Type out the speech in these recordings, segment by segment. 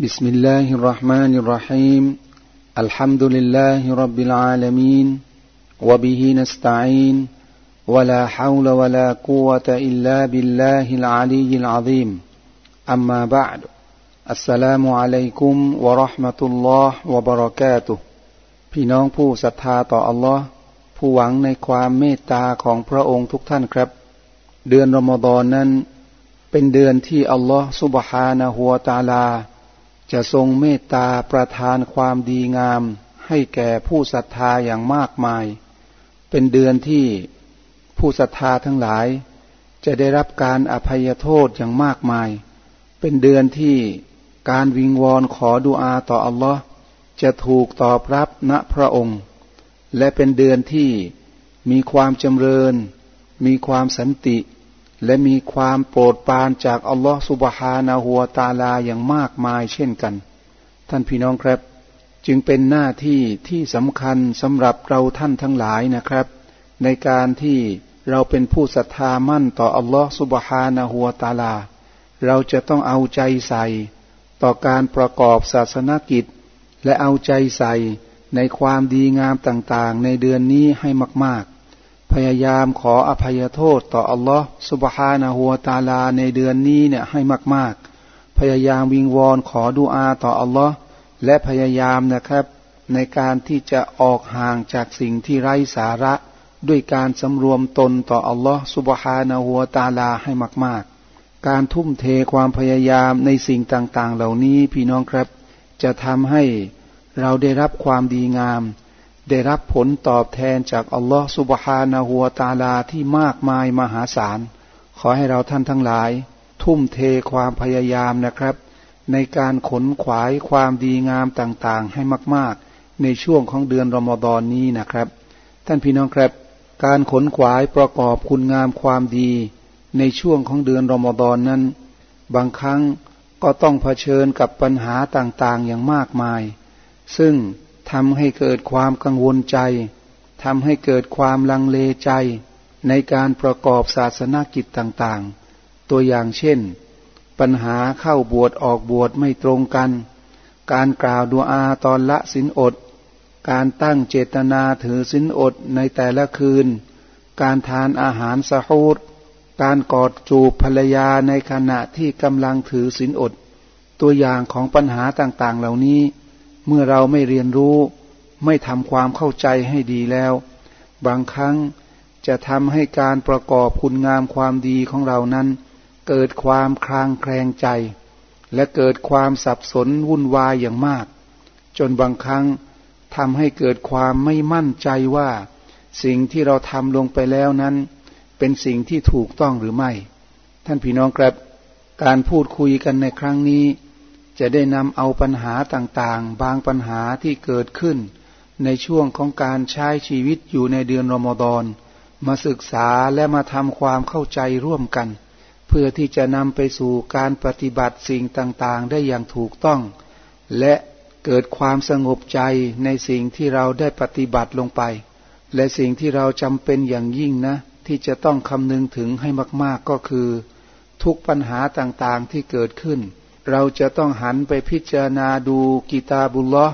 بسم الله الرحمن الرحيم الحمد لله رب العالمين وبه نستعين ولا حول ولا قوة إلا بالله العلي العظيم أما بعد السلام عليكم ورحمة الله وبركاته พี่น้องผู้ศรัทธาต่ออัลลอฮ์ผู้หวังในความเมตตาของพระองค์ทุกท่านครับ เดือนรอมฎอนนั้น เป็นเดือนที่อัลลอฮ์สุบฮานะฮัวตาลา จะทรงเมตตาประทานความดีงาม ให้แก่ผู้ศรัทธาอย่างมากมาย เป็นเดือนที่ผู้ศรัทธาทั้งหลาย จะได้รับการอภัยโทษอย่างมากมาย เป็นเดือนที่การวิงวอนขอดุอาต่ออัลลอฮ์จะถูกตอบรับณพระองค์ และเป็นเดือนที่มีความจำเริญ มีความสันติ และมีความโปรดปรานจากอัลลอฮ์สุบฮานาหัวตาลาอย่างมากมายเช่นกัน ท่านพี่น้องครับ จึงเป็นหน้าที่ที่สำคัญสำหรับเราท่านทั้งหลายนะครับ ในการที่เราเป็นผู้ศรัทธามั่นต่ออัลลอฮ์สุบฮานาหัวตาลา เราจะต้องเอาใจใส่ ต่อการประกอบศาสนกิจ และเอาใจใส่ในความดีงามต่างๆ ในเดือนนี้ให้มาก พยายามขออภัยโทษต่ออัลลอฮ์สุบฮานะฮัวตาลาในเดือนนี้เนี่ยให้มาก ๆ พยายามวิงวอนขอดุอาต่ออัลลอฮ์และพยายามนะครับ ในการที่จะออกห่างจากสิ่งที่ไร้สาระด้วยการสำรวมตนต่ออัลลอฮ์สุบฮานะฮัวตาลาให้มาก ๆ การทุ่มเทความพยายามในสิ่งต่าง ๆ เหล่านี้พี่น้องครับ จะทำให้เราได้รับความดีงาม ได้รับผลตอบแทนจากอัลลอฮฺสุบฮานาหัวตาลาที่มากมายมหาศาล ขอให้เราท่านทั้งหลาย ทุ่มเทความพยายามนะครับ ในการขนขวายความดีงามต่างๆ ให้มากๆ ในช่วงของเดือนรอมฎอนนี้นะครับ ท่านพี่น้องครับ การขนขวายประกอบคุณงามความดี ในช่วงของเดือนรอมฎอนนั้น บางครั้งก็ต้องเผชิญกับปัญหาต่างๆอย่างมากมาย ซึ่ง ทำให้เกิดความกังวลใจทำให้เกิดความลังเลใจในการประกอบศาสนกิจต่างๆ ตัวอย่างเช่น ปัญหาเข้าบวชออกบวชไม่ตรงกัน การกล่าวดูอาตอนละสินอด การตั้งเจตนาถือสินอดในแต่ละคืน การทานอาหารสะฮูดการกอดจูบภรรยาในขณะที่กำลังถือสินอด ตัวอย่างของปัญหาต่างๆเหล่านี้ เมื่อเราไม่เรียนรู้ ไม่ทำความเข้าใจให้ดีแล้ว บางครั้งจะทำให้การประกอบคุณงามความดีของเรานั้น เกิดความคลางแคลงใจ และเกิดความสับสนวุ่นวายอย่างมาก จนบางครั้งทำให้เกิดความไม่มั่นใจว่า สิ่งที่เราทำลงไปแล้วนั้น เป็นสิ่งที่ถูกต้องหรือไม่ ท่านพี่น้องครับ การพูดคุยกันในครั้งนี้ จะได้นำเอาปัญหาต่างๆ บางปัญหาที่เกิดขึ้น ในช่วงของการใช้ชีวิตอยู่ในเดือนรอมฎอนมาศึกษาและมาทำความเข้าใจร่วมกัน เพื่อที่จะนำไปสู่การปฏิบัติสิ่งต่างๆ ได้อย่างถูกต้อง และเกิดความสงบใจในสิ่งที่เราได้ปฏิบัติลงไป และสิ่งที่เราจำเป็นอย่างยิ่งนะ ที่จะต้องคำนึงถึงให้มากๆก็คือ ทุกปัญหาต่างๆที่เกิดขึ้น เราจะต้องหันไปพิจารณาดูกิตาบุลลอ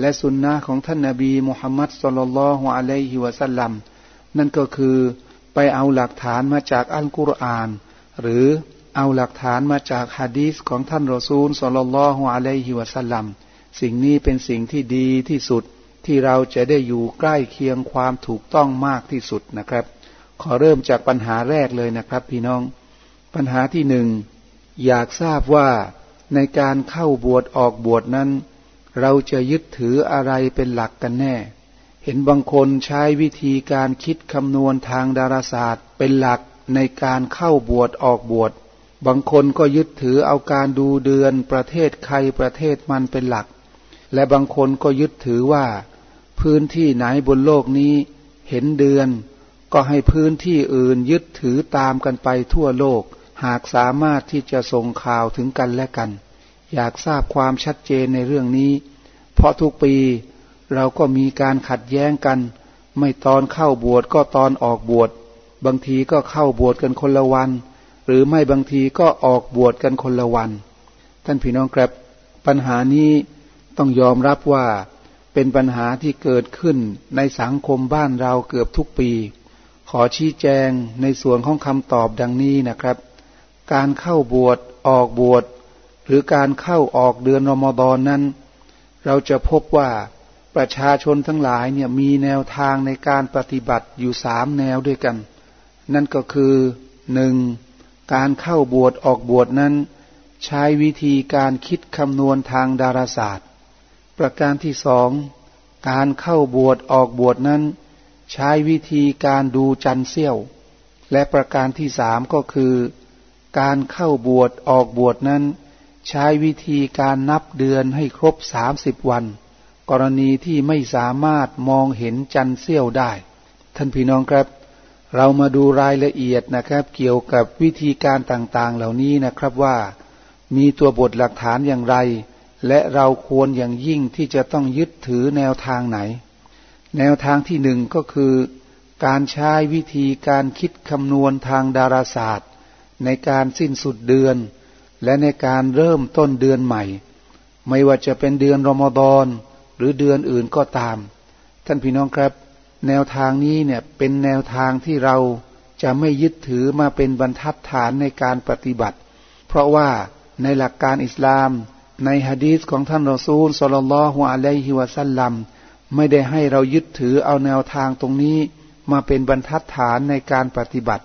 และสุนนะของท่านนาบีมุฮัมมัดสุลลัลฮุอะลัยฮิวะสัลลัมนั่นก็คือไปเอาหลักฐานมาจากอัลกุรอาน หรือเอาหลักฐานมาจากฮะดีษของท่านรอซูลสุลลัลฮุอะลัยฮิวะสัลลัมสิ่งนี้เป็นสิ่งที่ดีที่สุดที่เราจะได้อยู่ใกล้เคียงความถูกต้องมากที่สุดนะครับ ขอเริ่มจากปัญหาแรกเลยนะครับ พี่น้อง ปัญหาที่หนึ่งอยากทราบว่า ในการเข้าบวชออกบวชนั้น เราจะยึดถืออะไรเป็นหลักกันแน่ เห็นบางคนใช้วิธีการคิดคำนวณทางดาราศาสตร์ เป็นหลักในการเข้าบวชออกบวช บางคนก็ยึดถือเอาการดูเดือนประเทศใครประเทศมันเป็นหลัก และบางคนก็ยึดถือว่า พื้นที่ไหนบนโลกนี้ เห็นเดือน ก็ให้พื้นที่อื่นยึดถือตามกันไปทั่วโลก หากสามารถที่จะส่งข่าวถึงกันและกัน อยากทราบความชัดเจนในเรื่องนี้ เพราะทุกปีเราก็มีการขัดแย้งกัน ไม่ตอนเข้าบวชก็ตอนออกบวช บางทีก็เข้าบวชกันคนละวัน หรือไม่บางทีก็ออกบวชกันคนละวัน ท่านพี่น้องครับ ปัญหานี้ต้องยอมรับว่าเป็นปัญหาที่เกิดขึ้นในสังคมบ้านเราเกือบทุกปี ขอชี้แจงในส่วนของคำตอบดังนี้นะครับ การเข้าบวชออกบวชหรือการเข้าออกเดือนรอมฎอนนั้น เราจะพบว่าประชาชนทั้งหลายเนี่ยมีแนวทางในการปฏิบัติอยู่สามแนวด้วยกัน นั่นก็คือหนึ่งการเข้าบวชออกบวชนั้น ใช้วิธีการคิดคำนวณทางดาราศาสตร์ ประการที่สองการเข้าบวชออกบวชนั้น ใช้วิธีการดูจันเสี้ยว และประการที่สามก็คือ การเข้าบวชออกบวชนั้น ใช้วิธีการนับเดือนให้ครบสามสิบวัน กรณีที่ไม่สามารถมองเห็นจันเสี้ยวได้ ท่านพี่น้องครับ เรามาดูรายละเอียดนะครับ เกี่ยวกับวิธีการต่างๆ เหล่านี้นะครับว่า มีตัวบทหลักฐานอย่างไร และเราควรอย่างยิ่งที่จะต้องยึดถือแนวทางไหน แนวทางที่หนึ่งก็คือ การใช้วิธีการคิดคำนวณทางดาราศาสตร์ ในการสิ้นสุดเดือน และในการเริ่มต้นเดือนใหม่ ไม่ว่าจะเป็นเดือนรอมฎอนหรือเดือนอื่นก็ตาม ท่านพี่น้องครับ แนวทางนี้เนี่ยเป็นแนวทางที่เราจะไม่ยึดถือมาเป็นบรรทัดฐานในการปฏิบัติ เพราะว่าในหลักการอิสลามในฮะดีษของท่านรอซูลสลลัลฮุอะลัยฮิวะสัลลัมไม่ได้ให้เรายึดถือเอาแนวทางตรงนี้มาเป็นบรรทัดฐานในการปฏิบัติ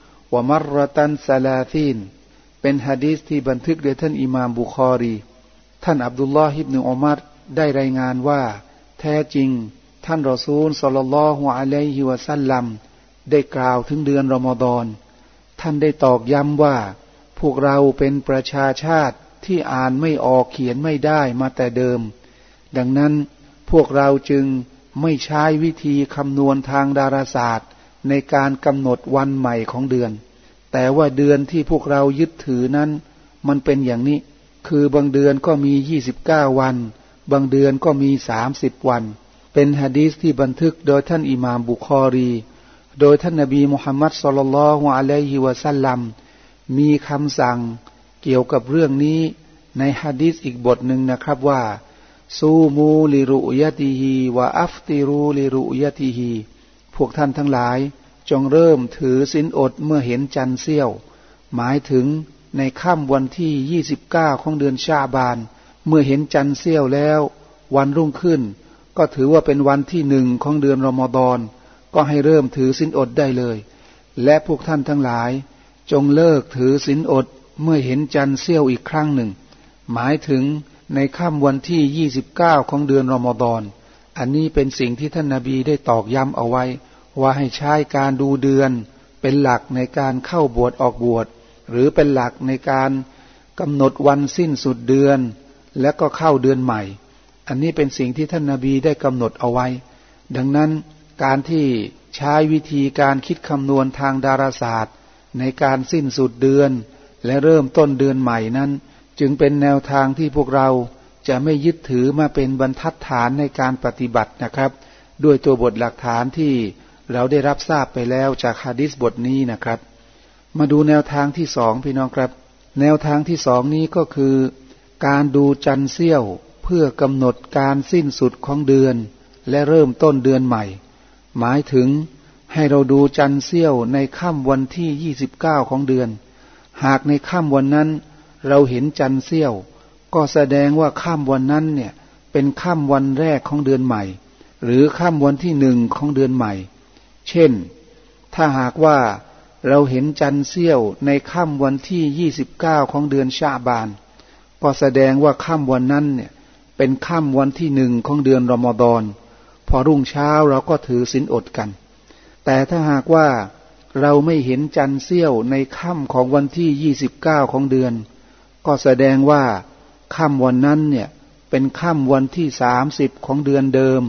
วมัรตันซาลาซีน เป็นฮะดีสที่บันทึกโดยท่านอิหม่ามบุคอรี ท่านอับดุลลอฮิบนุอุมัรได้รายงานว่า แท้จริง ท่านรอซูลสลลัลลอฮุอะลัยฮิวะซัลลัม ได้กล่าวถึงเดือนรอมฎอน ท่านได้ตอกย้ำว่า พวกเราเป็นประชาชาติที่อ่านไม่ออกเขียนไม่ได้มาแต่เดิม ดังนั้นพวกเราจึงไม่ใช้วิธีคำนวณทางดาราศาสตร์ ในการกำหนดวันใหม่ของเดือน แต่ว่าเดือนที่พวกเรายึดถือนั้น มันเป็นอย่างนี้ คือบางเดือนก็มี29วัน บางเดือนก็มี30วัน เป็นฮะดีษที่บันทึกโดยท่านอิหม่ามบุคอรี โดยท่านนบีมุฮัมมัดสุลลัลฮุอะลัยฮิวะสัลลัมมีคำสั่งเกี่ยวกับเรื่องนี้ในฮะดีษอีกบทหนึ่งนะครับว่าซูมูลิรุยติฮีวะอัฟติรูลิรุยติฮี วกท่านทั้งหลาย จงเริ่มถือสินอดเมื่อเห็นจันเสี้ยว หมายถึงในค่ำวันที่ 29 ของเดือนชาบาน เมื่อเห็นจันเสี้ยวแล้ว วันรุ่งขึ้น ก็ถือว่าเป็นวันที่หนึ่งของเดือนรอมฎอนก็ให้เริ่มถือสินอดได้เลย และพวกท่านทั้งหลาย จงเลิกถือสินอดเมื่อเห็นจันทร์เสี้ยวอีกครั้งหนึ่ง หมายถึงในค่ำวันที่ 29 ของเดือนรอมฎอนอันนี้เป็นสิ่งที่ท่านนาบีได้ตอกย้ำเอาไว้ ว่าให้ใช้การดูเดือน เป็นหลักในการเข้าบวชออกบวช หรือเป็นหลักในการกำหนดวันสิ้นสุดเดือน และก็เข้าเดือนใหม่ อันนี้เป็นสิ่งที่ท่านนาบีได้กำหนดเอาไว้ ดังนั้นการที่ใช้วิธีการคิดคำนวณทางดาราศาสตร์ ในการสิ้นสุดเดือน และเริ่มต้นเดือนใหม่นั้น จึงเป็นแนวทางที่พวกเราจะไม่ยึดถือมาเป็นบรรทัดฐานในการปฏิบัตินะครับ ด้วยตัวบทหลักฐานที่ เราได้รับทราบไปแล้วจากฮะดิษบทนี้นะครับ มาดูแนวทางที่สองพี่น้องครับ แนวทางที่สองนี้ก็คือ การดูจันเสี้ยวเพื่อกำหนดการสิ้นสุดของเดือน และเริ่มต้นเดือนใหม่ หมายถึงให้เราดูจันเสี้ยวในค่ำวันที่ 29 ของเดือน หากในค่ำวันนั้น เราเห็นจันเสี้ยว ก็แสดงว่าค่ำวันนั้นเนี่ยเป็นค่ำวันแรกของเดือนใหม่ หรือค่ำวันที่หนึ่งของเดือนใหม่ เช่น ถ้าหากว่าเราเห็นจันทร์เสี้ยวในค่ำวันที่ 29 ของเดือนชาบาน ก็แสดงว่าค่ำวันนั้นเนี่ยเป็นค่ำวันที่หนึ่งของเดือนรอมฎอน พอรุ่งเช้าเราก็ถือศีลอดกัน แต่ถ้าหากว่าเราไม่เห็นจันทร์เสี้ยวในค่ำของวันที่ยี่สิบเก้าของเดือน ก็แสดงว่าค่ำวันนั้นเนี่ยเป็นค่ำวันที่สามสิบของเดือนเดิม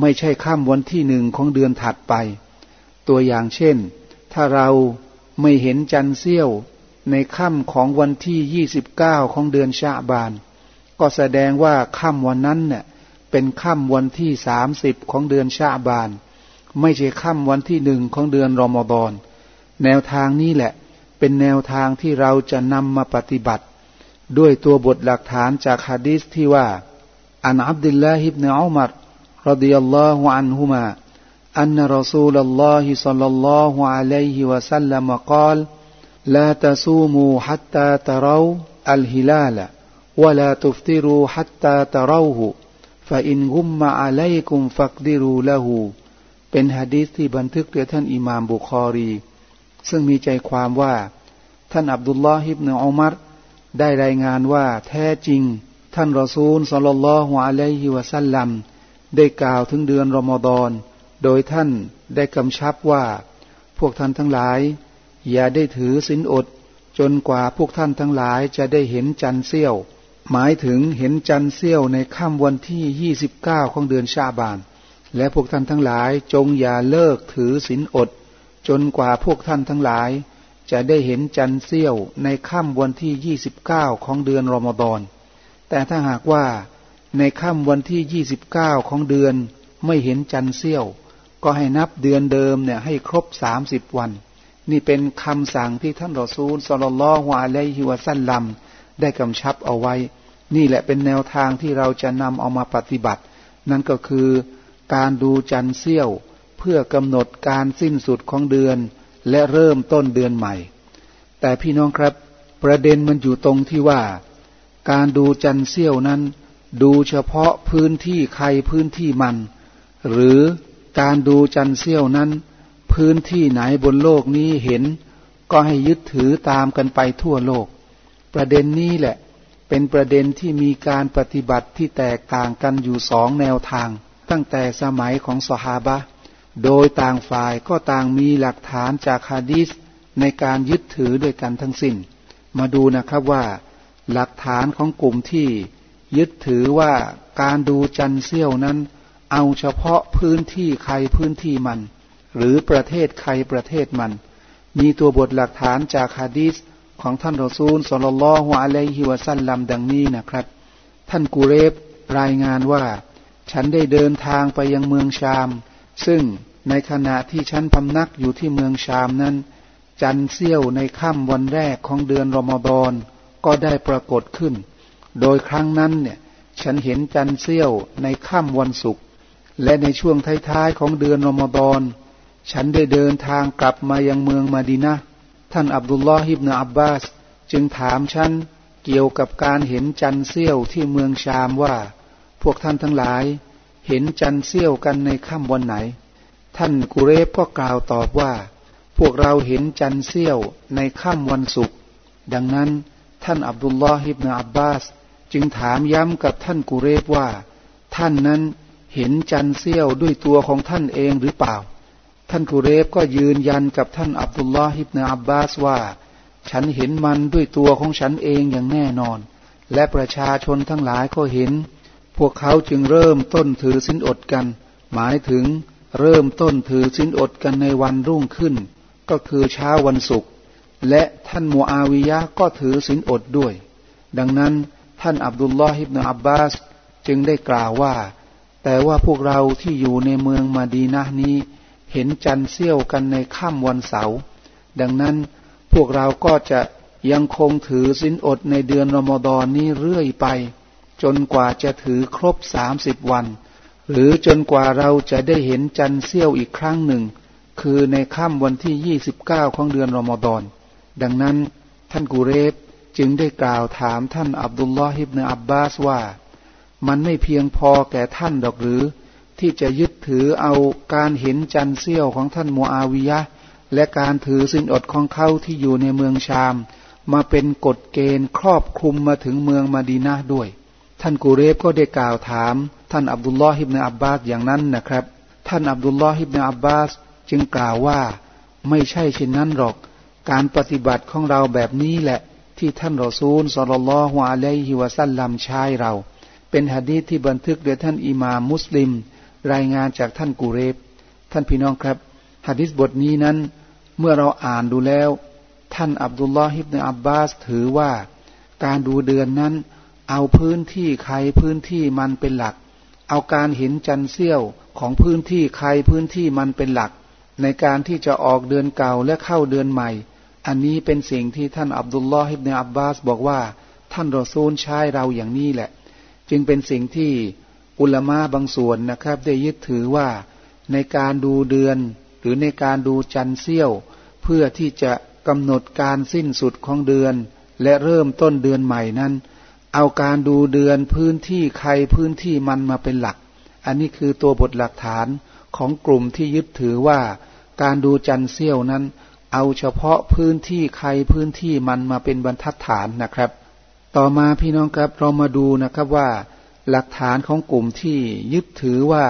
ไม่ใช่ค่ำวันที่หนึ่งของเดือนถัดไป ตัวอย่างเช่น ถ้าเราไม่เห็นจันเสี้ยวในค่ำของวันที่ยี่สิบเก้าของเดือนชาบาน ก็แสดงว่าค่ำวันนั้นเนี่ยเป็นค่ำวันที่สามสิบของเดือนชาบาน ไม่ใช่ค่ำวันที่หนึ่งของเดือนรอมฎอนแนวทางนี้แหละ เป็นแนวทางที่เราจะนำมาปฏิบัติ ด้วยตัวบทหลักฐานจากฮะดีษที่ว่า อันอับดุลลาฮิบเนอุมัรรดิยัลลอฮุอันฮุมา อันรอซูลลอฮิซัลลัลลอฮุอะลัยฮิวะสัลลัมกล่าว لا تصوموا حتى تروا الهلال ولا تفطروا حتى تروه فإن غم عليكم فاقدروا له เป็นฮะดีษที่บันทึกโดยท่านอิมามบุคอรีซึ่งมีใจความว่า ท่านอับดุลลอฮิบเนอุมัรได้รายงานว่าแท้จริง ท่านรอซูลสัลลัลลอฮุอะลัยฮิวะสัลลัมได้กล่าวถึงเดือนรอมฎอน โดยท่านได้กำชับว่า พวกท่านทั้งหลาย อย่าได้ถือสินอด จนกว่าพวกท่านทั้งหลายจะได้เห็นจันเสี้ยว หมายถึงเห็นจันเสี้ยวในค่ำวันที่ 29 ของเดือนชาบาน และพวกท่านทั้งหลายจงอย่าเลิกถือสินอด จนกว่าพวกท่านทั้งหลาย จะได้เห็นจันเสี้ยวในค่ำวันที่ 29 ของเดือนรอมฎอนแต่ถ้าหากว่าในค่ำวันที่ 29 ของเดือนไม่เห็นจันเสี้ยว ก็ให้นับเดือนเดิมเนี่ยให้ครบ30วัน นี่เป็นคำสั่งที่ท่านรอซูลสลลลฮวาเลฮิวะสัลลัมได้กำชับเอาไว้ นี่แหละเป็นแนวทางที่เราจะนำเอามาปฏิบัติ นั่นก็คือการดูจันเสี้ยวเพื่อกำหนดการสิ้นสุดของเดือน และเริ่มต้นเดือนใหม่ แต่พี่น้องครับประเด็นมันอยู่ตรงที่ว่า การดูจันเสี้ยวนั้น ดูเฉพาะพื้นที่ใครพื้นที่มัน หรือ การดูจันเสี้ยวนั้น พื้นที่ไหนบนโลกนี้เห็น ก็ให้ยึดถือตามกันไปทั่วโลก ประเด็นนี้แหละ เป็นประเด็นที่มีการปฏิบัติที่แตกต่างกันอยู่สองแนวทาง ตั้งแต่สมัยของสฮาบะ โดยต่างฝ่ายก็ต่างมีหลักฐานจากฮะดีษในการยึดถือด้วยกันทั้งสิน้น มาดูนะครับว่า หลักฐานของกลุ่มที่ยึดถือว่าการดูจันเซี่ยวนั้น เอาเฉพาะพื้นที่ใครพื้นที่มัน หรือประเทศใครประเทศมัน มีตัวบทหลักฐานจากฮะดีษของท่านรอซูลสลลลฮุอะลัยฮิวะสัลลัมดังนี้นะครับ ท่านกูเรบรายงานว่า ฉันได้เดินทางไปยังเมืองชาม ซึ่งในขณะที่ฉันพำนักอยู่ที่เมืองชามนั้น จันเสี้ยวในค่ำวันแรกของเดือนรอมฎอนก็ได้ปรากฏขึ้น โดยครั้งนั้นเนี่ย ฉันเห็นจันเสี้ยวในค่ำวันศุกร์ และในช่วงท้ายๆของเดือนรอมฎอนฉันได้เดินทางกลับมายังเมืองมาดีนะท่านอับดุลลอฮิบนาอับบาส จึงถามฉันเกี่ยวกับการเห็นจันเสี้ยวที่เมืองชามว่า พวกท่านทั้งหลาย เห็นจันเสี้ยวกันในค่ำวันไหน ท่านกุเรฟก็กล่าวตอบว่า พวกเราเห็นจันเสี้ยวในค่ำวันศุกร์ดังนั้น ท่านอับดุลลอฮิบนาอับบาส จึงถามย้ำกับท่านกุเรฟว่า ท่านนั้น เห็นจันเสี้ยวด้วยตัวของท่านเองหรือเปล่า ท่านกุเรฟก็ยืนยันกับท่านอับดุลลอฮิบนาอับบาสว่า ฉันเห็นมันด้วยตัวของฉันเองอย่างแน่นอน และประชาชนทั้งหลายก็เห็น พวกเขาจึงเริ่มต้นถือสินอดกัน หมายถึงเริ่มต้นถือสินอดกันในวันรุ่งขึ้น ก็คือเช้าวันศุกร์และท่านมูอาวิยะก็ถือสินอดด้วย ดังนั้นท่านอับดุลลอฮิบนอับบาสจึงได้กล่าวว่า แต่ว่าพวกเราที่อยู่ในเมืองมาดีนะนี้ เห็นจันเสี้ยวกันในค่ำวันเสาร์ดังนั้นพวกเราก็จะยังคงถือสินอดในเดือนรอมฎอนนี้เรื่อยไป จนกว่าจะถือครบสามสิบวัน หรือจนกว่าเราจะได้เห็นจันเสี้ยวอีกครั้งหนึ่ง คือในค่ำวันที่29ของเดือนรอมฎอนดังนั้นท่านกูเรฟจึงได้กล่าวถามท่านอับดุลลอฮิบเนอับบาสว่า มันไม่เพียงพอแก่ท่านดอกหรือ ที่จะยึดถือเอาการเห็นจันเสี้ยวของท่านมูอาวิยะ และการถือสินอดของเขาที่อยู่ในเมืองชาม มาเป็นกฎเกณฑ์ครอบคลุมมาถึงเมืองมาดีนาด้วย ท่านกูเรฟก็ได้กล่าวถาม ท่านอับดุลลอฮิบเนอับบาสอย่างนั้นนะครับ ท่านอับดุลลอฮิบเนอับบาสจึงกล่าวว่าไม่ใช่เช่นนั้นหรอก การปฏิบัติของเราแบบนี้แหละ ที่ท่านรอซูลสลลลอฮวาเลฮิวะซัลลัมใช้เรา เป็นหะดีษที่บันทึกโดยท่านอิมามมุสลิม รายงานจากท่านกูเรบ ท่านพี่น้องครับหะดีษบทนี้นั้น เมื่อเราอ่านดูแล้ว ท่านอับดุลลอฮิบเนอับบาสถือว่า การดูเดือนนั้น เอาพื้นที่ใครพื้นที่มันเป็นหลัก เอาการเห็นจันเซี่ยวของพื้นที่ใครพื้นที่มันเป็นหลัก ในการที่จะออกเดือนเก่าและเข้าเดือนใหม่ อันนี้เป็นสิ่งที่ท่านอับดุลลอฮิบเนอับบาสบอกว่า ท่านรอซูลใช้เราอย่างนี้แหละ จึงเป็นสิ่งที่อุลมะบางส่วนนะครับ ได้ยึดถือว่าในการดูเดือน หรือในการดูจันเซี่ยว เพื่อที่จะกำหนดการสิ้นสุดของเดือน และเริ่มต้นเดือนใหม่นั้น เอาการดูเดือนพื้นที่ใครพื้นที่มันมาเป็นหลัก อันนี้คือตัวบทหลักฐานของกลุ่มที่ยึดถือว่า การดูจันเซี่ยวนั้น เอาเฉพาะพื้นที่ใครพื้นที่มันมาเป็นบรรทัดฐานนะครับ ต่อมาพี่น้องครับเรามาดูนะครับว่าหลักฐานของกลุ่มที่ยึดถือว่า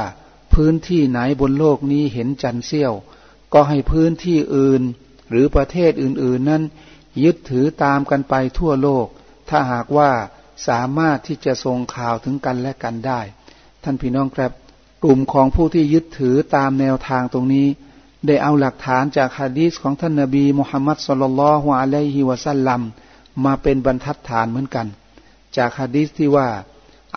พื้นที่ไหนบนโลกนี้เห็นจันเซี่ยว ก็ให้พื้นที่อื่น หรือประเทศอื่นๆ นั้น ยึดถือตามกันไปทั่วโลก ถ้าหากว่าสามารถที่จะส่งข่าวถึงกันและกันได้ ท่านพี่น้องครับ กลุ่มของผู้ที่ยึดถือตามแนวทางตรงนี้ ได้เอาหลักฐานจากฮะดีษของท่านนบีมุฮัมมัดสุลลัลลอฮุอะลัยฮิวะสัลลัม มาเป็นบรรทัดฐานเหมือนกัน จากฮะดีษที่ว่า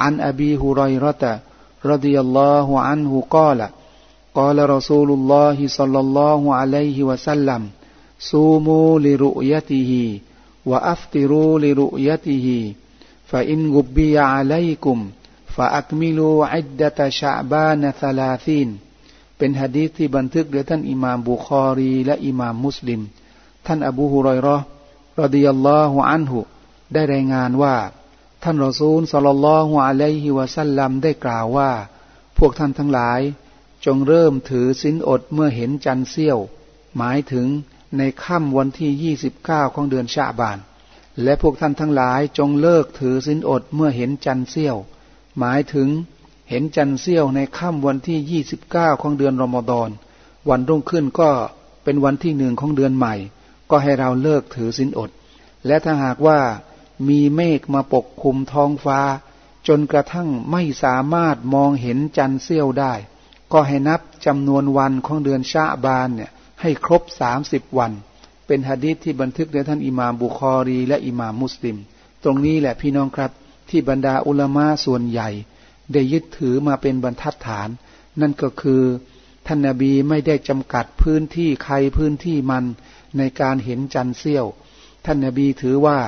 عن أبي هريرة رضي الله عنه قال قال رسول الله صلى الله عليه وسلم صوموا لرؤيته وأفطروا لرؤيته فإن غبي عليكم فأكملوا عدة شعبان ثلاثين เป็นฮะดีษที่บันทึกโดยท่านอิหม่ามบุคอรี และอิหม่ามมุสลิม ท่านอบูฮุรอยรอ รดิยัลลอฮุอันหุได้รายงานว่า ท่านรอซูลสัลลัลลอฮุอะลัยฮิวะสัลลัมได้กล่าวว่า พวกท่านทั้งหลาย จงเริ่มถือสินอดเมื่อเห็นจันเซี่ยว หมายถึงในค่ำวันที่ 29 ของเดือนชาบาน และพวกท่านทั้งหลายจงเลิกถือสินอดเมื่อเห็นจันเซี่ยว หมายถึงเห็นจันเซี่ยวในค่ำวันที่ 29 ของเดือนรอมฎอน วันรุ่งขึ้นก็เป็นวันที่หนึ่งของเดือนใหม่ ก็ให้เราเลิกถือสินอด และถ้าหากว่ามีเมฆมาปกคลุมท้องฟ้า จนกระทั่งไม่สามารถมองเห็นจันเสี้ยวได้ ก็ให้นับจำนวนวันของเดือนชาบานเนี่ยให้ครบสามสิบวัน เป็นฮะดีษที่บันทึกโดยท่านอิหม่ามบุคอรี และอิหม่ามมุสลิม ตรงนี้แหละพี่น้องครับที่บรรดาอุลามะส่วนใหญ่ ได้ยึดถือมาเป็นบรรทัดฐาน นั่นก็คือท่านนาบีไม่ได้จำกัดพื้นที่ใครพื้นที่มัน ในการเห็นจันเซี่ยว ท่านนบีถือว่า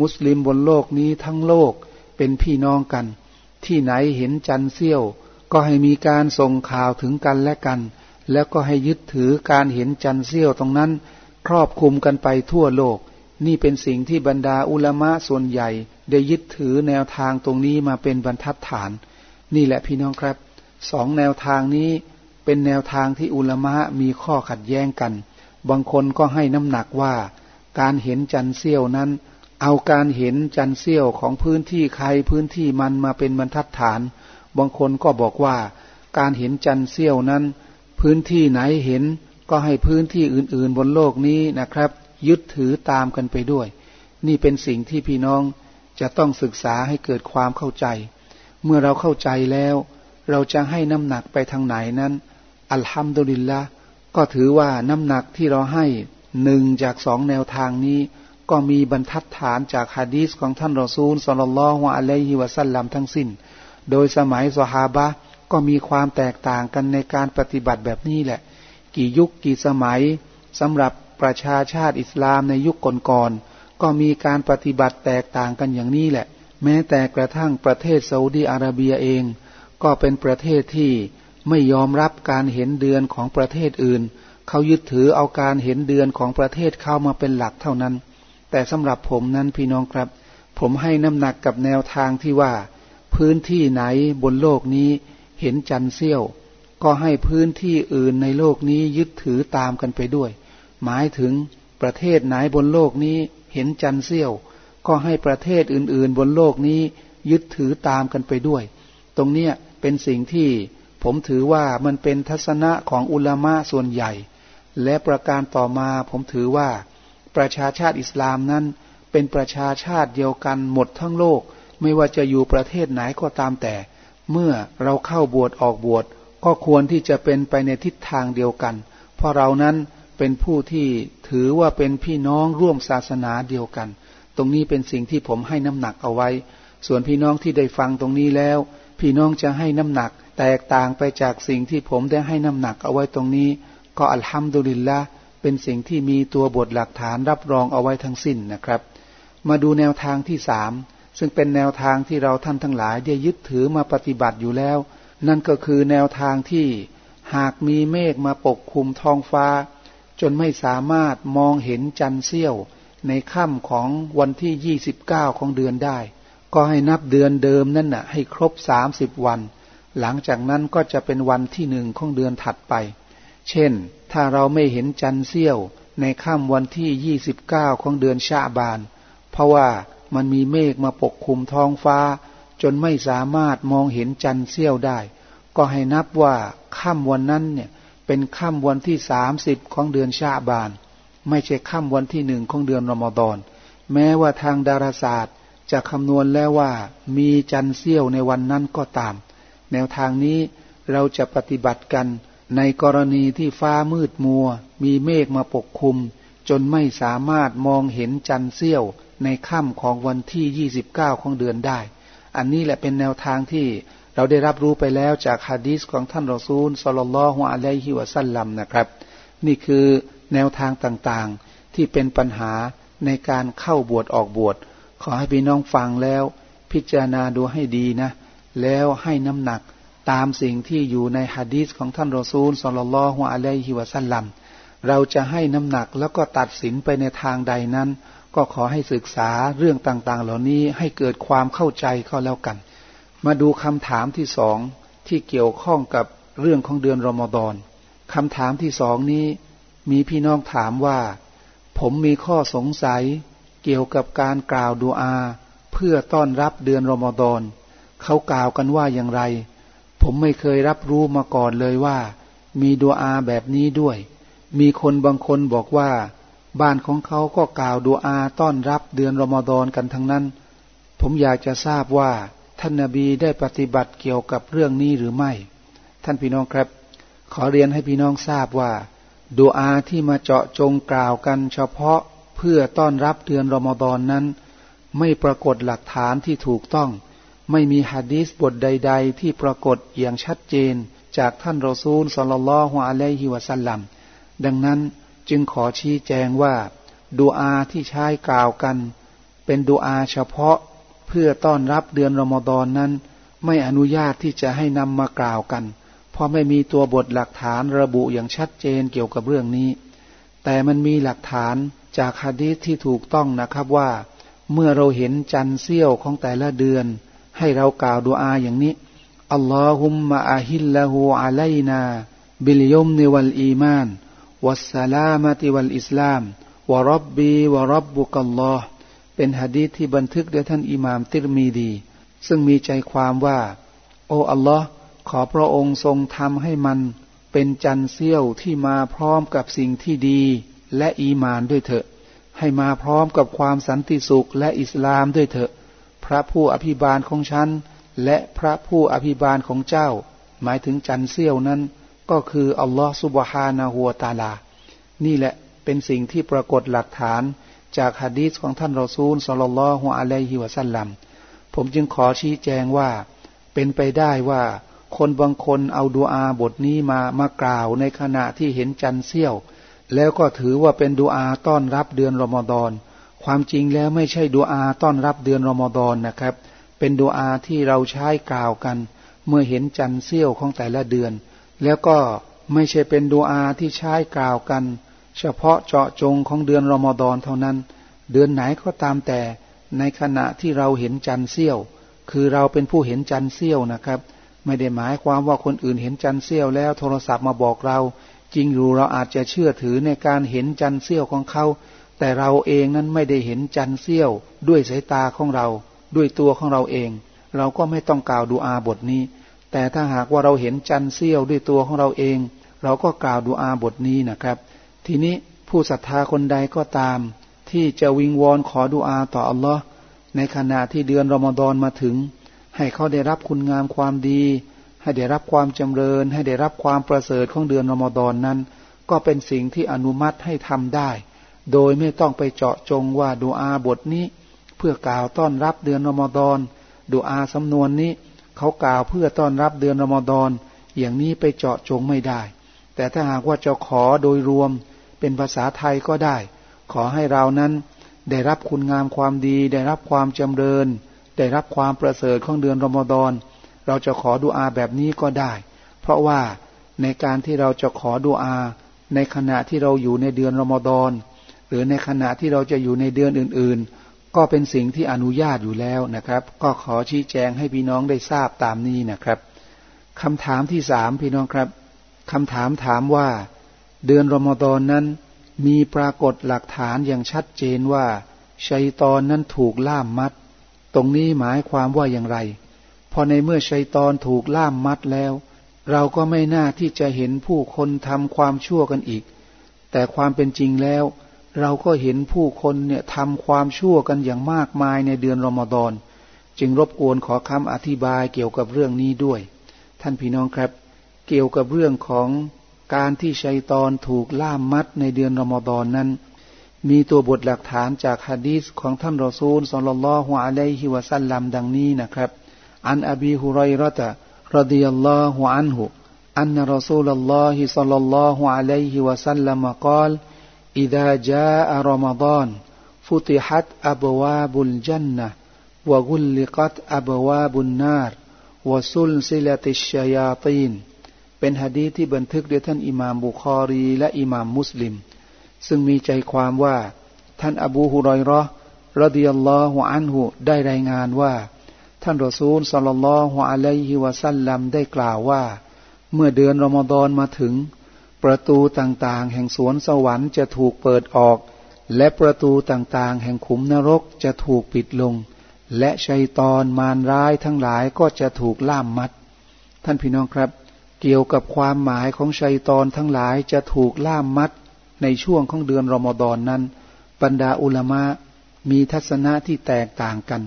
มุสลิมบนโลกนี้ทั้งโลกเป็นพี่น้องกัน ที่ไหนเห็นจันเซี่ยว ก็ให้มีการส่งข่าวถึงกันและกัน แล้วก็ให้ยึดถือการเห็นจันเซี่ยวตรงนั้น ครอบคุมกันไปทั่วโลก นี่เป็นสิ่งที่บรรดาอุลามะส่วนใหญ่ ได้ยึดถือแนวทางตรงนี้มาเป็นบรรทัดฐาน นี่แหละพี่น้องครับสองแนวทางนี้เป็นแนวทางที่อุลามะมีข้อขัดแย้งกัน บางคนก็ให้น้ำหนักว่า การเห็นจันเซี่ยวนั้น เอาการเห็นจันเซี่ยวของพื้นที่ใครพื้นที่มันมาเป็นบรรทัดฐาน บางคนก็บอกว่า การเห็นจันเซี่ยวนั้น พื้นที่ไหนเห็นก็ให้พื้นที่อื่นๆบนโลกนี้นะครับ ยึดถือตามกันไปด้วย นี่เป็นสิ่งที่พี่น้องจะต้องศึกษาให้เกิดความเข้าใจ เมื่อเราเข้าใจแล้ว เราจะให้น้ำหนักไปทางไหนนั้น อัลฮัมดุลิลละ ก็ถือว่าน้ำหนักที่เราให้หนึ่งจากสองแนวทางนี้ ก็มีบรรทัดฐานจากฮะดีษของท่านรอซูลสลลลลอฮุอะลัยฮิวะสัลลัมทั้งสิ้น โดยสมัยสฮาบะก็มีความแตกต่างกันในการปฏิบัติแบบนี้แหละ กี่ยุคกี่สมัยสำหรับประชาชาติอิสลามในยุคก่อนๆก็มีการปฏิบัติแตกต่างกันอย่างนี้แหละ แม้แต่กระทั่งประเทศซาอุดีอาระเบียเอง ก็เป็นประเทศที่ ไม่ยอมรับการเห็นเดือนของประเทศอื่น เขายึดถือเอาการเห็นเดือนของประเทศเข้ามาเป็นหลักเท่านั้น แต่สำหรับผมนั้นพี่น้องครับ ผมให้น้ำหนักกับแนวทางที่ว่า พื้นที่ไหนบนโลกนี้เห็นจันเซี่ยว ก็ให้พื้นที่อื่นในโลกนี้ยึดถือตามกันไปด้วย หมายถึงประเทศไหนบนโลกนี้เห็นจันเซี่ยว ก็ให้ประเทศอื่น ๆ บนโลกนี้ยึดถือตามกันไปด้วย ตรงเนี้ยเป็นสิ่งที่ ผมถือว่ามันเป็นทัศนะของอุลามะส่วนใหญ่ และประการต่อมาผมถือว่าประชาชาติอิสลามนั้น เป็นประชาชาติเดียวกันหมดทั้งโลก ไม่ว่าจะอยู่ประเทศไหนก็ตามแต่ เมื่อเราเข้าบวชออกบวชก็ควรที่จะเป็นไปในทิศทางเดียวกัน เพราะเรานั้นเป็นผู้ที่ถือว่าเป็นพี่น้องร่วมศาสนาเดียวกัน ตรงนี้เป็นสิ่งที่ผมให้น้ำหนักเอาไว้ ส่วนพี่น้องที่ได้ฟังตรงนี้แล้ว พี่น้องจะให้น้ำหนัก แตกต่างไปจากสิ่งที่ผมได้ให้น้ำหนักเอาไว้ตรงนี้ ก็อัลฮัมดุลิลละเป็นสิ่งที่มีตัวบทหลักฐานรับรองเอาไว้ทั้งสิ้นนะครับ มาดูแนวทางที่สามซึ่งเป็นแนวทางที่เราท่านทั้งหลายได้ยึดถือมาปฏิบัติอยู่แล้ว นั่นก็คือแนวทางที่หากมีเมฆมาปกคลุมท้องฟ้า จนไม่สามารถมองเห็นจันทร์เสี้ยว ในค่ำของวันที่ 29 ของเดือนได้ ก็ให้นับเดือนเดิมนั่นน่ะให้ครบ30วัน หลังจากนั้นก็จะเป็นวันที่หนึ่งของเดือนถัดไป เช่น ถ้าเราไม่เห็นจันทร์เสี้ยวในค่ำวันที่29ของเดือนชาบาน เพราะว่ามันมีเมฆมาปกคลุมท้องฟ้า จนไม่สามารถมองเห็นจันทร์เสี้ยวได้ ก็ให้นับว่าค่ำวันนั้นเนี่ยเป็นค่ำวันที่สามสิบของเดือนชาบาน ไม่ใช่ค่ำวันที่หนึ่งของเดือนรอมฎอน แม้ว่าทางดาราศาสตร์ จะคำนวณแล้วว่ามีจันทร์เสี้ยวในวันนั้นก็ตาม แนวทางนี้เราจะปฏิบัติกันในกรณีที่ฟ้ามืดมัว มีเมฆมาปกคลุม จนไม่สามารถมองเห็นจันทร์เสี้ยวในค่ำของวันที่ 29 ของเดือนได้ อันนี้แหละเป็นแนวทางที่เราได้รับรู้ไปแล้วจากฮะดีษของท่านรอซูลสลลลฮุอะลัยฮิวะสัลลัมนะครับ นี่คือแนวทางต่างๆที่เป็นปัญหาในการเข้าบวชออกบวช ขอให้พี่น้องฟังแล้ว พิจารณาดูให้ดีนะ แล้วให้น้ำหนักตามสิ่งที่อยู่ในฮะดีษของท่านรอซูลสลลลอฮุอะลัยฮิวะสัลลัมเราจะให้น้ำหนักแล้วก็ตัดสินไปในทางใดนั้น ก็ขอให้ศึกษาเรื่องต่างๆ เหล่านี้ให้เกิดความเข้าใจเข้าแล้วกัน มาดูคำถามที่สองที่เกี่ยวข้องกับเรื่องของเดือนรอมฎอนคำถามที่สองนี้ มีพี่น้องถามว่า ผมมีข้อสงสัย เกี่ยวกับการกล่าวดูอา เพื่อต้อนรับเดือนรอมฎอนเขากล่าวกันว่าอย่างไร ผมไม่เคยรับรู้มาก่อนเลยว่า มีดูอาแบบนี้ด้วย มีคนบางคนบอกว่า บ้านของเขาก็กล่าวดูอาต้อนรับเดือนรอมฎอนกันทั้งนั้น ผมอยากจะทราบว่าท่านนาบีได้ปฏิบัติเกี่ยวกับเรื่องนี้หรือไม่ ท่านพี่น้องครับ ขอเรียนให้พี่น้องทราบว่าดูอาที่มาเจาะจงกล่าวกันเฉพาะ เพื่อต้อนรับเดือนรอมฎอนนั้น ไม่ปรากฏหลักฐานที่ถูกต้อง ไม่มีฮะดีสบทใด ๆ ที่ปรากฏอย่างชัดเจนจากท่านรอซูลสลลัลลอฮุอะลัยฮิวะสัลลัมดังนั้นจึงขอชี้แจงว่าดูอาที่ใช้กล่าวกัน เป็นดูอาเฉพาะเพื่อต้อนรับเดือนรอมฎอนนั้น ไม่อนุญาตที่จะให้นำมากล่าวกัน เพราะไม่มีตัวบทหลักฐานระบุอย่างชัดเจนเกี่ยวกับเรื่องนี้ แต่มันมีหลักฐาน จากฮะดีษที่ถูกต้องนะครับว่าเมื่อเราเห็นจันเสี้ยวของแต่ละเดือน ให้เรากล่าวดูอาอย่างนี้อัลลอฮุมมะอาฮิลละหูอะลัยนาบิลยุมนิวัลอีมานวัสสลามะติวัลอิสลามวะรับบีวะรับบุกัลลอฮ์เป็นหะดีษที่บันทึกโดยท่านอิหม่ามติรมีดี ซึ่งมีใจความว่า โอ้อัลลอฮ์ขอพระองค์ทรงทำให้มันเป็นจันเสี้ยวที่มาพร้อมกับสิ่งที่ดี และอีมานด้วยเถอะ ให้มาพร้อมกับความสันติสุขและอิสลามด้วยเถอะ พระผู้อภิบาลของฉัน และพระผู้อภิบาลของเจ้า หมายถึงจันเสี้ยวนั้น ก็คืออัลลอฮฺสุบฮานาหัวตาลา นี่แหละเป็นสิ่งที่ปรากฏหลักฐานจากฮะดีษของท่านรอซูลสลลลลอฮุอะลัยฮิวะสัลลัม ผมจึงขอชี้แจงว่า เป็นไปได้ว่า คนบางคนเอาดูอาบทนี้มามากล่าวในขณะที่เห็นจันเสี้ยว แล้วก็ถือว่าเป็นดูอาต้อนรับเดือนรอมฎอนความจริงแล้วไม่ใช่ดูอาต้อนรับเดือนรอมฎอนนะครับ เป็นดูอาที่เราใช้กล่าวกัน เมื่อเห็นจันทร์เสี้ยวของแต่ละเดือน แล้วก็ไม่ใช่เป็นดูอาที่ใช้กล่าวกัน เฉพาะเจาะจงของเดือนรอมฎอนเท่านั้น เดือนไหนก็ตามแต่ในขณะที่เราเห็นจันทร์เสี้ยว คือเราเป็นผู้เห็นจันทร์เสี้ยวนะครับ ไม่ได้หมายความว่าคนอื่นเห็นจันทร์เสี้ยวแล้วโทรศัพท์มาบอกเรา จริงอยู่เราอาจจะเชื่อถือในการเห็นจันเสี้ยวของเขา แต่เราเองนั้นไม่ได้เห็นจันเสี้ยว ด้วยสายตาของเรา ด้วยตัวของเราเอง เราก็ไม่ต้องกล่าวดูอาบทนี้ แต่ถ้าหากว่าเราเห็นจันเสี้ยวด้วยตัวของเราเอง เราก็กล่าวดูอาบทนี้นะครับ ทีนี้ผู้ศรัทธาคนใดก็ตาม ที่จะวิงวอนขอดูอาต่ออัลลอฮ์ในขณะที่เดือนรอมฎอนมาถึง ให้เขาได้รับคุณงามความดี ให้ได้รับความจำเริญ ให้ได้รับความประเสริฐของเดือนรอมฎอนนั้น ก็เป็นสิ่งที่อนุมัติให้ทำได้ โดยไม่ต้องไปเจาะจงว่าดูอาบทนี้ เพื่อกล่าวต้อนรับเดือนรอมฎอนดูอาสำนวนนี้ เขากล่าวเพื่อต้อนรับเดือนรอมฎอนอย่างนี้ไปเจาะจงไม่ได้ แต่ถ้าหากว่าจะขอโดยรวมเป็นภาษาไทยก็ได้ ขอให้เรานั้น ได้รับคุณงามความดี ได้รับความจำเริญ ได้รับความประเสริฐของเดือนรอมฎอน เราจะขอดูอาแบบนี้ก็ได้ เพราะว่าในการที่เราจะขอดูอา ในขณะที่เราอยู่ในเดือนรอมฎอนหรือในขณะที่เราจะอยู่ในเดือนอื่น ๆ ก็เป็นสิ่งที่อนุญาตอยู่แล้วนะครับ ก็ขอชี้แจงให้พี่น้องได้ทราบตามนี้นะครับคำถามที่สามพี่น้องครับคำถามถามว่า เดือนรอมฎอนนั้น มีปรากฏหลักฐานอย่างชัดเจนว่าชัยตอนนั้นถูกล่ามมัด ตรงนี้หมายความว่าอย่างไร อในเมื่อชัยตอนถูกล่ามมัดแล้ว เราก็ไม่น่าที่จะเห็นผู้คนทำความชั่วกันอีก แต่ความเป็นจริงแล้ว เราก็เห็นผู้คนเนี่ยทำความชั่วกันอย่างมากมายในเดือนรอมฎอนจึงรบกวนขอคำอธิบายเกี่ยวกับเรื่องนี้ด้วย ท่านพี่น้องครับ เกี่ยวกับเรื่องของการที่ชัยตอนถูกล่ามมัดในเดือนรอมฎอนนั้น มีตัวบทหลักฐานจากฮะดีษของท่านรอซูลสลลัลลอฮุอะลัยฮิวะสัลลัมดังนี้นะครับ อันอบีฮุไรรตะรดิยัลลอฮุอันฮุอันรอซูลลอฮิสัลลัลลอฮุอะลัยฮิวะสัลลัมกล่าว إذا جاء رمضان فتحت أبواب الجنة وغلقت أبواب النار وسلسلة الشياطين เป็นฮะดีที่บันทึกโดยท่านอิหม่ามบุคอรีและอิหม่ามมุสลิม ซึ่งมีใจความว่า ท่านอบูฮุรอยรอรดิยัลลอฮุอันหุได้รายงานว่า ท่านรอซูลสัลลัลลอฮุอะลัยฮิวะสัลลัมได้กล่าวว่า เมื่อเดือนรอมฎอนมาถึง ประตูต่างๆ แห่งสวนสวรรค์จะถูกเปิดออก และประตูต่างๆ แห่งขุมนรกจะถูกปิดลง และชัยตอนมารร้ายทั้งหลายก็จะถูกล่ามมัด ท่านพี่น้องครับ เกี่ยวกับความหมายของชัยตอนทั้งหลายจะถูกล่ามมัด ในช่วงของเดือนรอมฎอนนั้น บรรดาอุลามะมีทัศนะที่แตกต่างกัน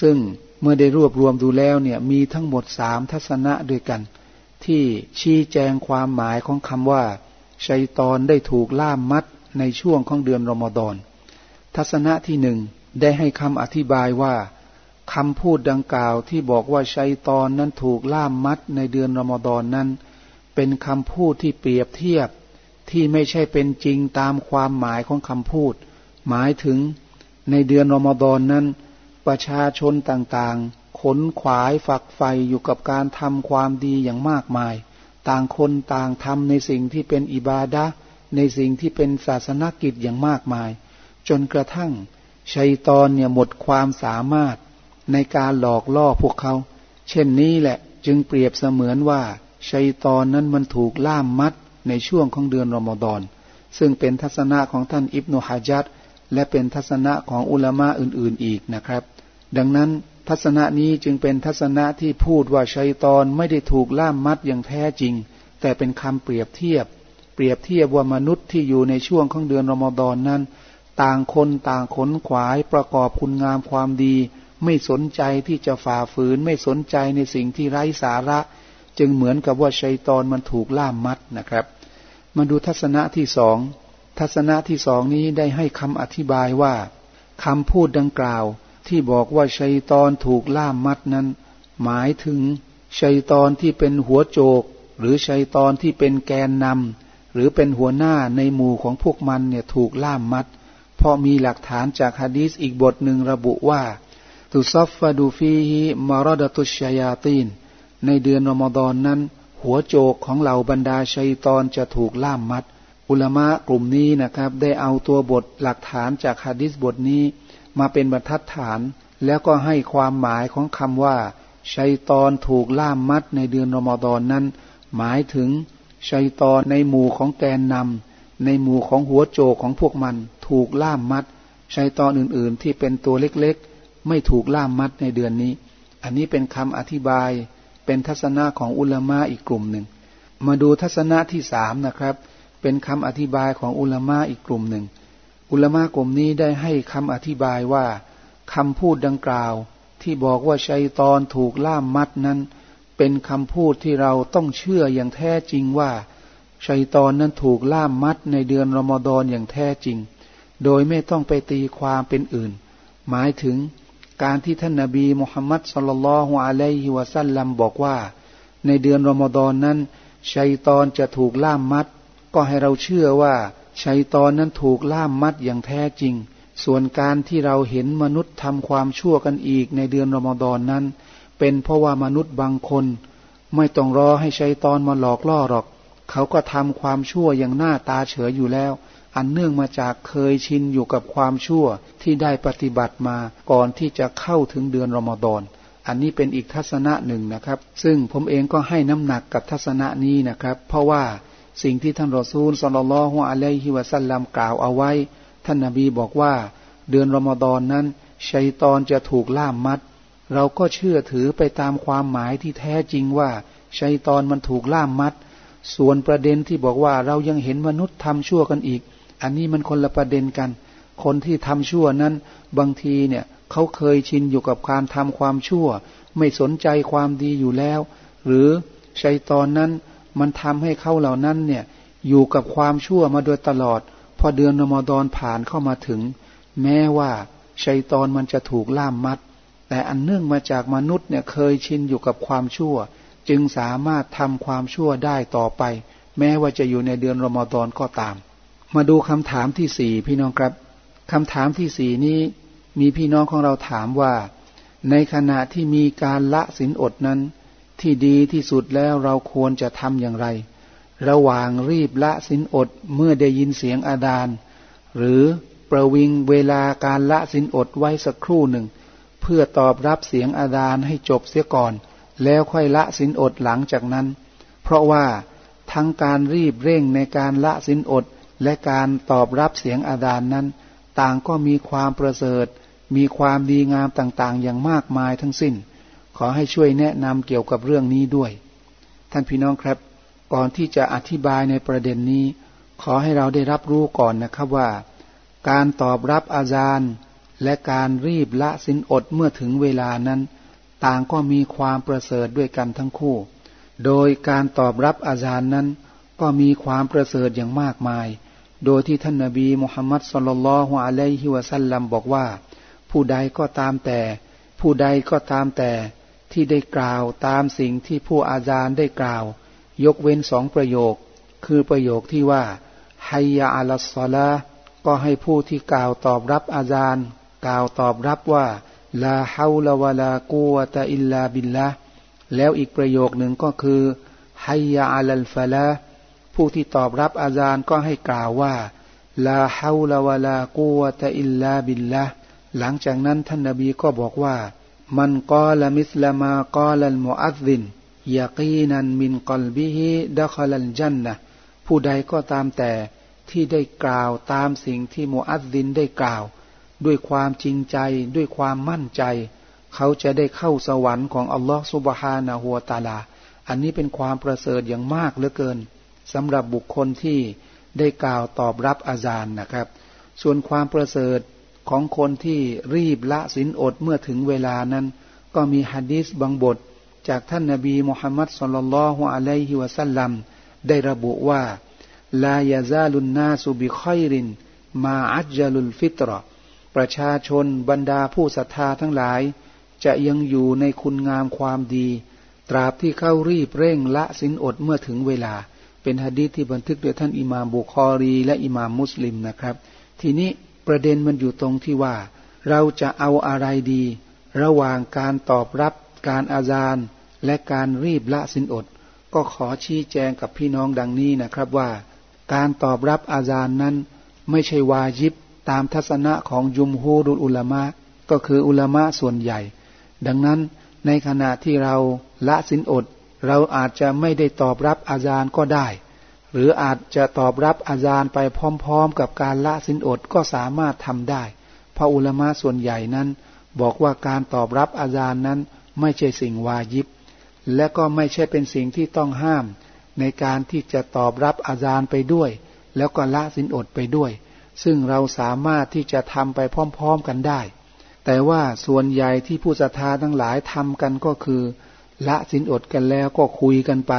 ซึ่ง เมื่อได้รวบรวมดูแล้วเนี่ยมีทั้งหมดสามทัศนะด้วยกัน ที่ชี้แจงความหมายของคำว่าชัยตอนได้ถูกล่ามมัดในช่วงของเดือนรอมฎอนทัศนะที่หนึ่งได้ให้คำอธิบายว่าคำพูดดังกล่าวที่บอกว่าชัยตอนนั้นถูกล่ามมัดในเดือนรอมฎอนนั้น เป็นคำพูดที่เปรียบเทียบที่ไม่ใช่เป็นจริงตามความหมายของคำพูด หมายถึงในเดือนรอมฎอนนั้น ประชาชนต่างๆ ขนขวายฝักใฝ่อยู่กับการทำความดีอย่างมากมาย ต่างคนต่างทำในสิ่งที่เป็นอิบาดะในสิ่งที่เป็นศาสนกิจอย่างมากมาย จนกระทั่งชัยตอนเนี่ยหมดความสามารถในการหลอกล่อพวกเขา เช่นนี้แหละจึงเปรียบเสมือนว่าชัยตอนนั้นมันถูกล่ามมัดในช่วงของเดือนรอมฎอนซึ่งเป็นทัศนะของท่านอิบนุฮะจัด และเป็นทัศนะของอุลามะอื่นๆอีกนะครับ ดังนั้นทัศนะนี้จึงเป็นทัศนะที่พูดว่าชัยตอนไม่ได้ถูกล่ามมัดอย่างแท้จริง แต่เป็นคำเปรียบเทียบ เปรียบเทียบว่ามนุษย์ที่อยู่ในช่วงของเดือนรอมฎอนนั้น ต่างคนต่างขนขวายประกอบคุณงามความดี ไม่สนใจที่จะฝ่าฝืน ไม่สนใจในสิ่งที่ไร้สาระ จึงเหมือนกับว่าชัยตอนมันถูกล่ามมัดนะครับ มาดูทัศนะที่สอง ทัศนะที่สองนี้ได้ให้คำอธิบายว่าคำพูดดังกล่าวที่บอกว่าชัยตอนถูกล่ามมัดนั้น หมายถึงชัยตอนที่เป็นหัวโจก หรือชัยตอนที่เป็นแกนนำหรือเป็นหัวหน้าในหมู่ของพวกมันเนี่ยถูกล่ามมัด เพราะมีหลักฐานจากฮะดีษอีกบทหนึ่งระบุว่าตุซัฟฟดูฟีฮิมารดตุชยาตีน ในเดือนอมฎอนนั้น หัวโจกของเหล่าบรรดาชัยตอนจะถูกล่ามมัด อุลามะกลุ่มนี้นะครับ ได้เอาตัวบทหลักฐานจากฮะดิษบทนี้ มาเป็นบรรทัดฐาน แล้วก็ให้ความหมายของคำว่าชัยตอนถูกล่ามมัดในเดือนอมฎอนนั้น หมายถึงชัยตอนในหมู่ของแกนนำในหมู่ของหัวโจกของพวกมัน ถูกล่ามมัดชัยตอนอื่นๆ ที่เป็นตัวเล็กๆ ไม่ถูกล่ามมัดในเดือนนี้ อันนี้เป็นคำอธิบายเป็นทัศนะของอุลามะอีกกลุ่มหนึ่ง มาดูทัศนะที่สามนะครับ เป็นคำอธิบายของอุลามะอีกกลุ่มหนึ่ง อุลามะกลุ่มนี้ได้ให้คำอธิบายว่าคำพูดดังกล่าว ที่บอกว่าชัยตอนถูกล่ามมัดนั้น เป็นคำพูดที่เราต้องเชื่ออย่างแท้จริงว่าชัยตอนนั้นถูกล่ามมัดในเดือนรอมฎอนอย่างแท้จริง โดยไม่ต้องไปตีความเป็นอื่น หมายถึงการที่ท่านนาบีมุฮัมมัดสุลลัลฮุอะลัยฮิวะสัลลัมบอกว่า ในเดือนรอมฎอนนั้นชัยตอนจะถูกล่ามมัด ก็ให้เราเชื่อว่าชัยตอนนั้นถูกล่ามมัดอย่างแท้จริง ส่วนการที่เราเห็นมนุษย์ทำความชั่วกันอีกในเดือนรอมฎอนนั้น เป็นเพราะว่ามนุษย์บางคน ไม่ต้องรอให้ชัยตอนมาหลอกล่อหรอก เขาก็ทำความชั่วอย่างหน้าตาเฉยอยู่แล้ว อันเนื่องมาจากเคยชินอยู่กับความชั่วที่ได้ปฏิบัติมาก่อนที่จะเข้าถึงเดือนรอมฎอนอันนี้เป็นอีกทัศนะหนึ่งนะครับ ซึ่งผมเองก็ให้น้ำหนักกับทัศนะนี้นะครับ เพราะว่า สิ่งที่ท่านรอซูลสลลลฮุอะลัยฮิวะสัลลัมกล่าวเอาไว้ ท่านนาบีบอกว่า เดือนรอมฎอนนั้นชัยตอนจะถูกล่ามมัด เราก็เชื่อถือไปตามความหมายที่แท้จริงว่าชัยตอนมันถูกล่ามมัด ส่วนประเด็นที่บอกว่าเรายังเห็นมนุษย์ทำชั่วกันอีก อันนี้มันคนละประเด็นกัน คนที่ทำชั่วนั้น บางทีเนี่ยเขาเคยชินอยู่กับการทำความชั่ว ไม่สนใจความดีอยู่แล้ว หรือชัยตอนนั้น มันทำให้เขาเหล่านั้นเนี่ยอยู่กับความชั่วมาโดยตลอด พอเดือนนมดอนผ่านเข้ามาถึง แม้ว่าชัยตอนมันจะถูกล่ามมัด แต่อันเนื่องมาจากมนุษย์เนี่ยเคยชินอยู่กับความชั่ว จึงสามารถทำความชั่วได้ต่อไป แม้ว่าจะอยู่ในเดือนรอมฎอนก็ตาม มาดูคำถามที่สี่พี่น้องครับคำถามที่สี่นี้มีพี่น้องของเราถามว่า ในขณะที่มีการละสินอดนั้น ที่ดีที่สุดแล้วเราควรจะทำอย่างไร ระหว่างรีบละสินอดเมื่อได้ยินเสียงอาดาน หรือประวิงเวลาการละสินอดไว้สักครู่หนึ่ง เพื่อตอบรับเสียงอาดานให้จบเสียก่อน แล้วค่อยละสินอดหลังจากนั้น เพราะว่าทั้งการรีบเร่งในการละสินอดและการตอบรับเสียงอาดานนั้น ต่างก็มีความประเสริฐ มีความดีงามต่างๆ อย่างมากมายทั้งสิ้น ขอให้ช่วยแนะนำเกี่ยวกับเรื่องนี้ด้วย ท่านพี่น้องครับ ก่อนที่จะอธิบายในประเด็นนี้ ขอให้เราได้รับรู้ก่อนนะครับว่า การตอบรับอาจารย์และการรีบละสินอดเมื่อถึงเวลานั้น ต่างก็มีความประเสริฐด้วยกันทั้งคู่ โดยการตอบรับอาจารย์นั้น ก็มีความประเสริฐอย่างมากมาย โดยที่ท่านนาบีมุฮัมมัดสุลลัลฮุอะลัยฮิวะสัลลัมบอกว่า ผู้ใดก็ตามแต่ ผู้ใดก็ตามแต่ ที่ได้กล่าวตามสิ่งที่ผู้อาจารย์ได้กล่าว ยกเว้นสองประโยค คือประโยคที่ว่าحي على الصلاةก็ให้ผู้ที่กล่าวตอบรับอาจารย์ กล่าวตอบรับว่าلا حول ولا قوة إلا باللهแล้วอีกประโยคหนึ่งก็คือحي على الفلاحผู้ที่ตอบรับอาจารย์ก็ให้กล่าวว่าلا حول ولا قوة إلا باللهหลังจากนั้นท่านนบีก็บอกว่า มันกอลมิสลามากอลัลมุอัซินยากีนันมินกลบิฮิดะคลันจันนะผู้ใดก็ตามแต่ที่ได้กล่าวตามสิ่งที่มุอัซินได้กล่าว ด้วยความจริงใจด้วยความมั่นใจ เขาจะได้เข้าสวรรค์ของอัลลอฮฺสุบฮานะฮัวตาลา อันนี้เป็นความประเสริฐอย่างมากเหลือเกินสำหรับบุคคลที่ได้กล่าวตอบรับอาจารย์นะครับ ส่วนความประเสริฐ ของคนที่รีบละสินอดเมื่อถึงเวลานั้น ก็มีฮะดีษบางบท จากท่านนาบีมุฮัมมัดสุลลัลลอฮุอะลัยฮิวะสัลลัมได้ระบุว่าลายาซาลุนนาสุบิคอยริน มาอัจจลุลฟิตรประชาชนบรรดาผู้ศรัทธาทั้งหลาย จะยังอยู่ในคุณงามความดี ตราบที่เข้ารีบเร่งละสินอดเมื่อถึงเวลา เป็นฮะดีษที่บันทึกโดยท่านอิหม่ามบุคอรีและอิหม่ามมุสลิมนะครับ ทีนี้ ประเด็นมันอยู่ตรงที่ว่า เราจะเอาอะไรดี ระหว่างการตอบรับการอาจารและการรีบละสินอด ก็ขอชี้แจงกับพี่น้องดังนี้นะครับว่า การตอบรับอาจารนั้น ไม่ใช่วาญิบตามทัศนะของยุมฮูรุลอุลามะก็คืออุลามะส่วนใหญ่ ดังนั้นในขณะที่เราละสินอด เราอาจจะไม่ได้ตอบรับอาจารย์ก็ได้ หรืออาจจะตอบรับอาจารย์ไปพร้อมๆ กับการละสินอดก็สามารถทำได้ เพราะอุลมะส่วนใหญ่นั้น บอกว่าการตอบรับอาจารย์นั้นไม่ใช่สิ่งวายิบ และก็ไม่ใช่เป็นสิ่งที่ต้องห้าม ในการที่จะตอบรับอาจารย์ไปด้วย แล้วก็ละสินอดไปด้วย ซึ่งเราสามารถที่จะทำไปพร้อมๆกันได้แต่แต่ว่าส่วนใหญ่ที่ผู้ศรัทธาทั้งหลายทำกันก็คือ ละสินอดกันแล้วก็คุยกันไป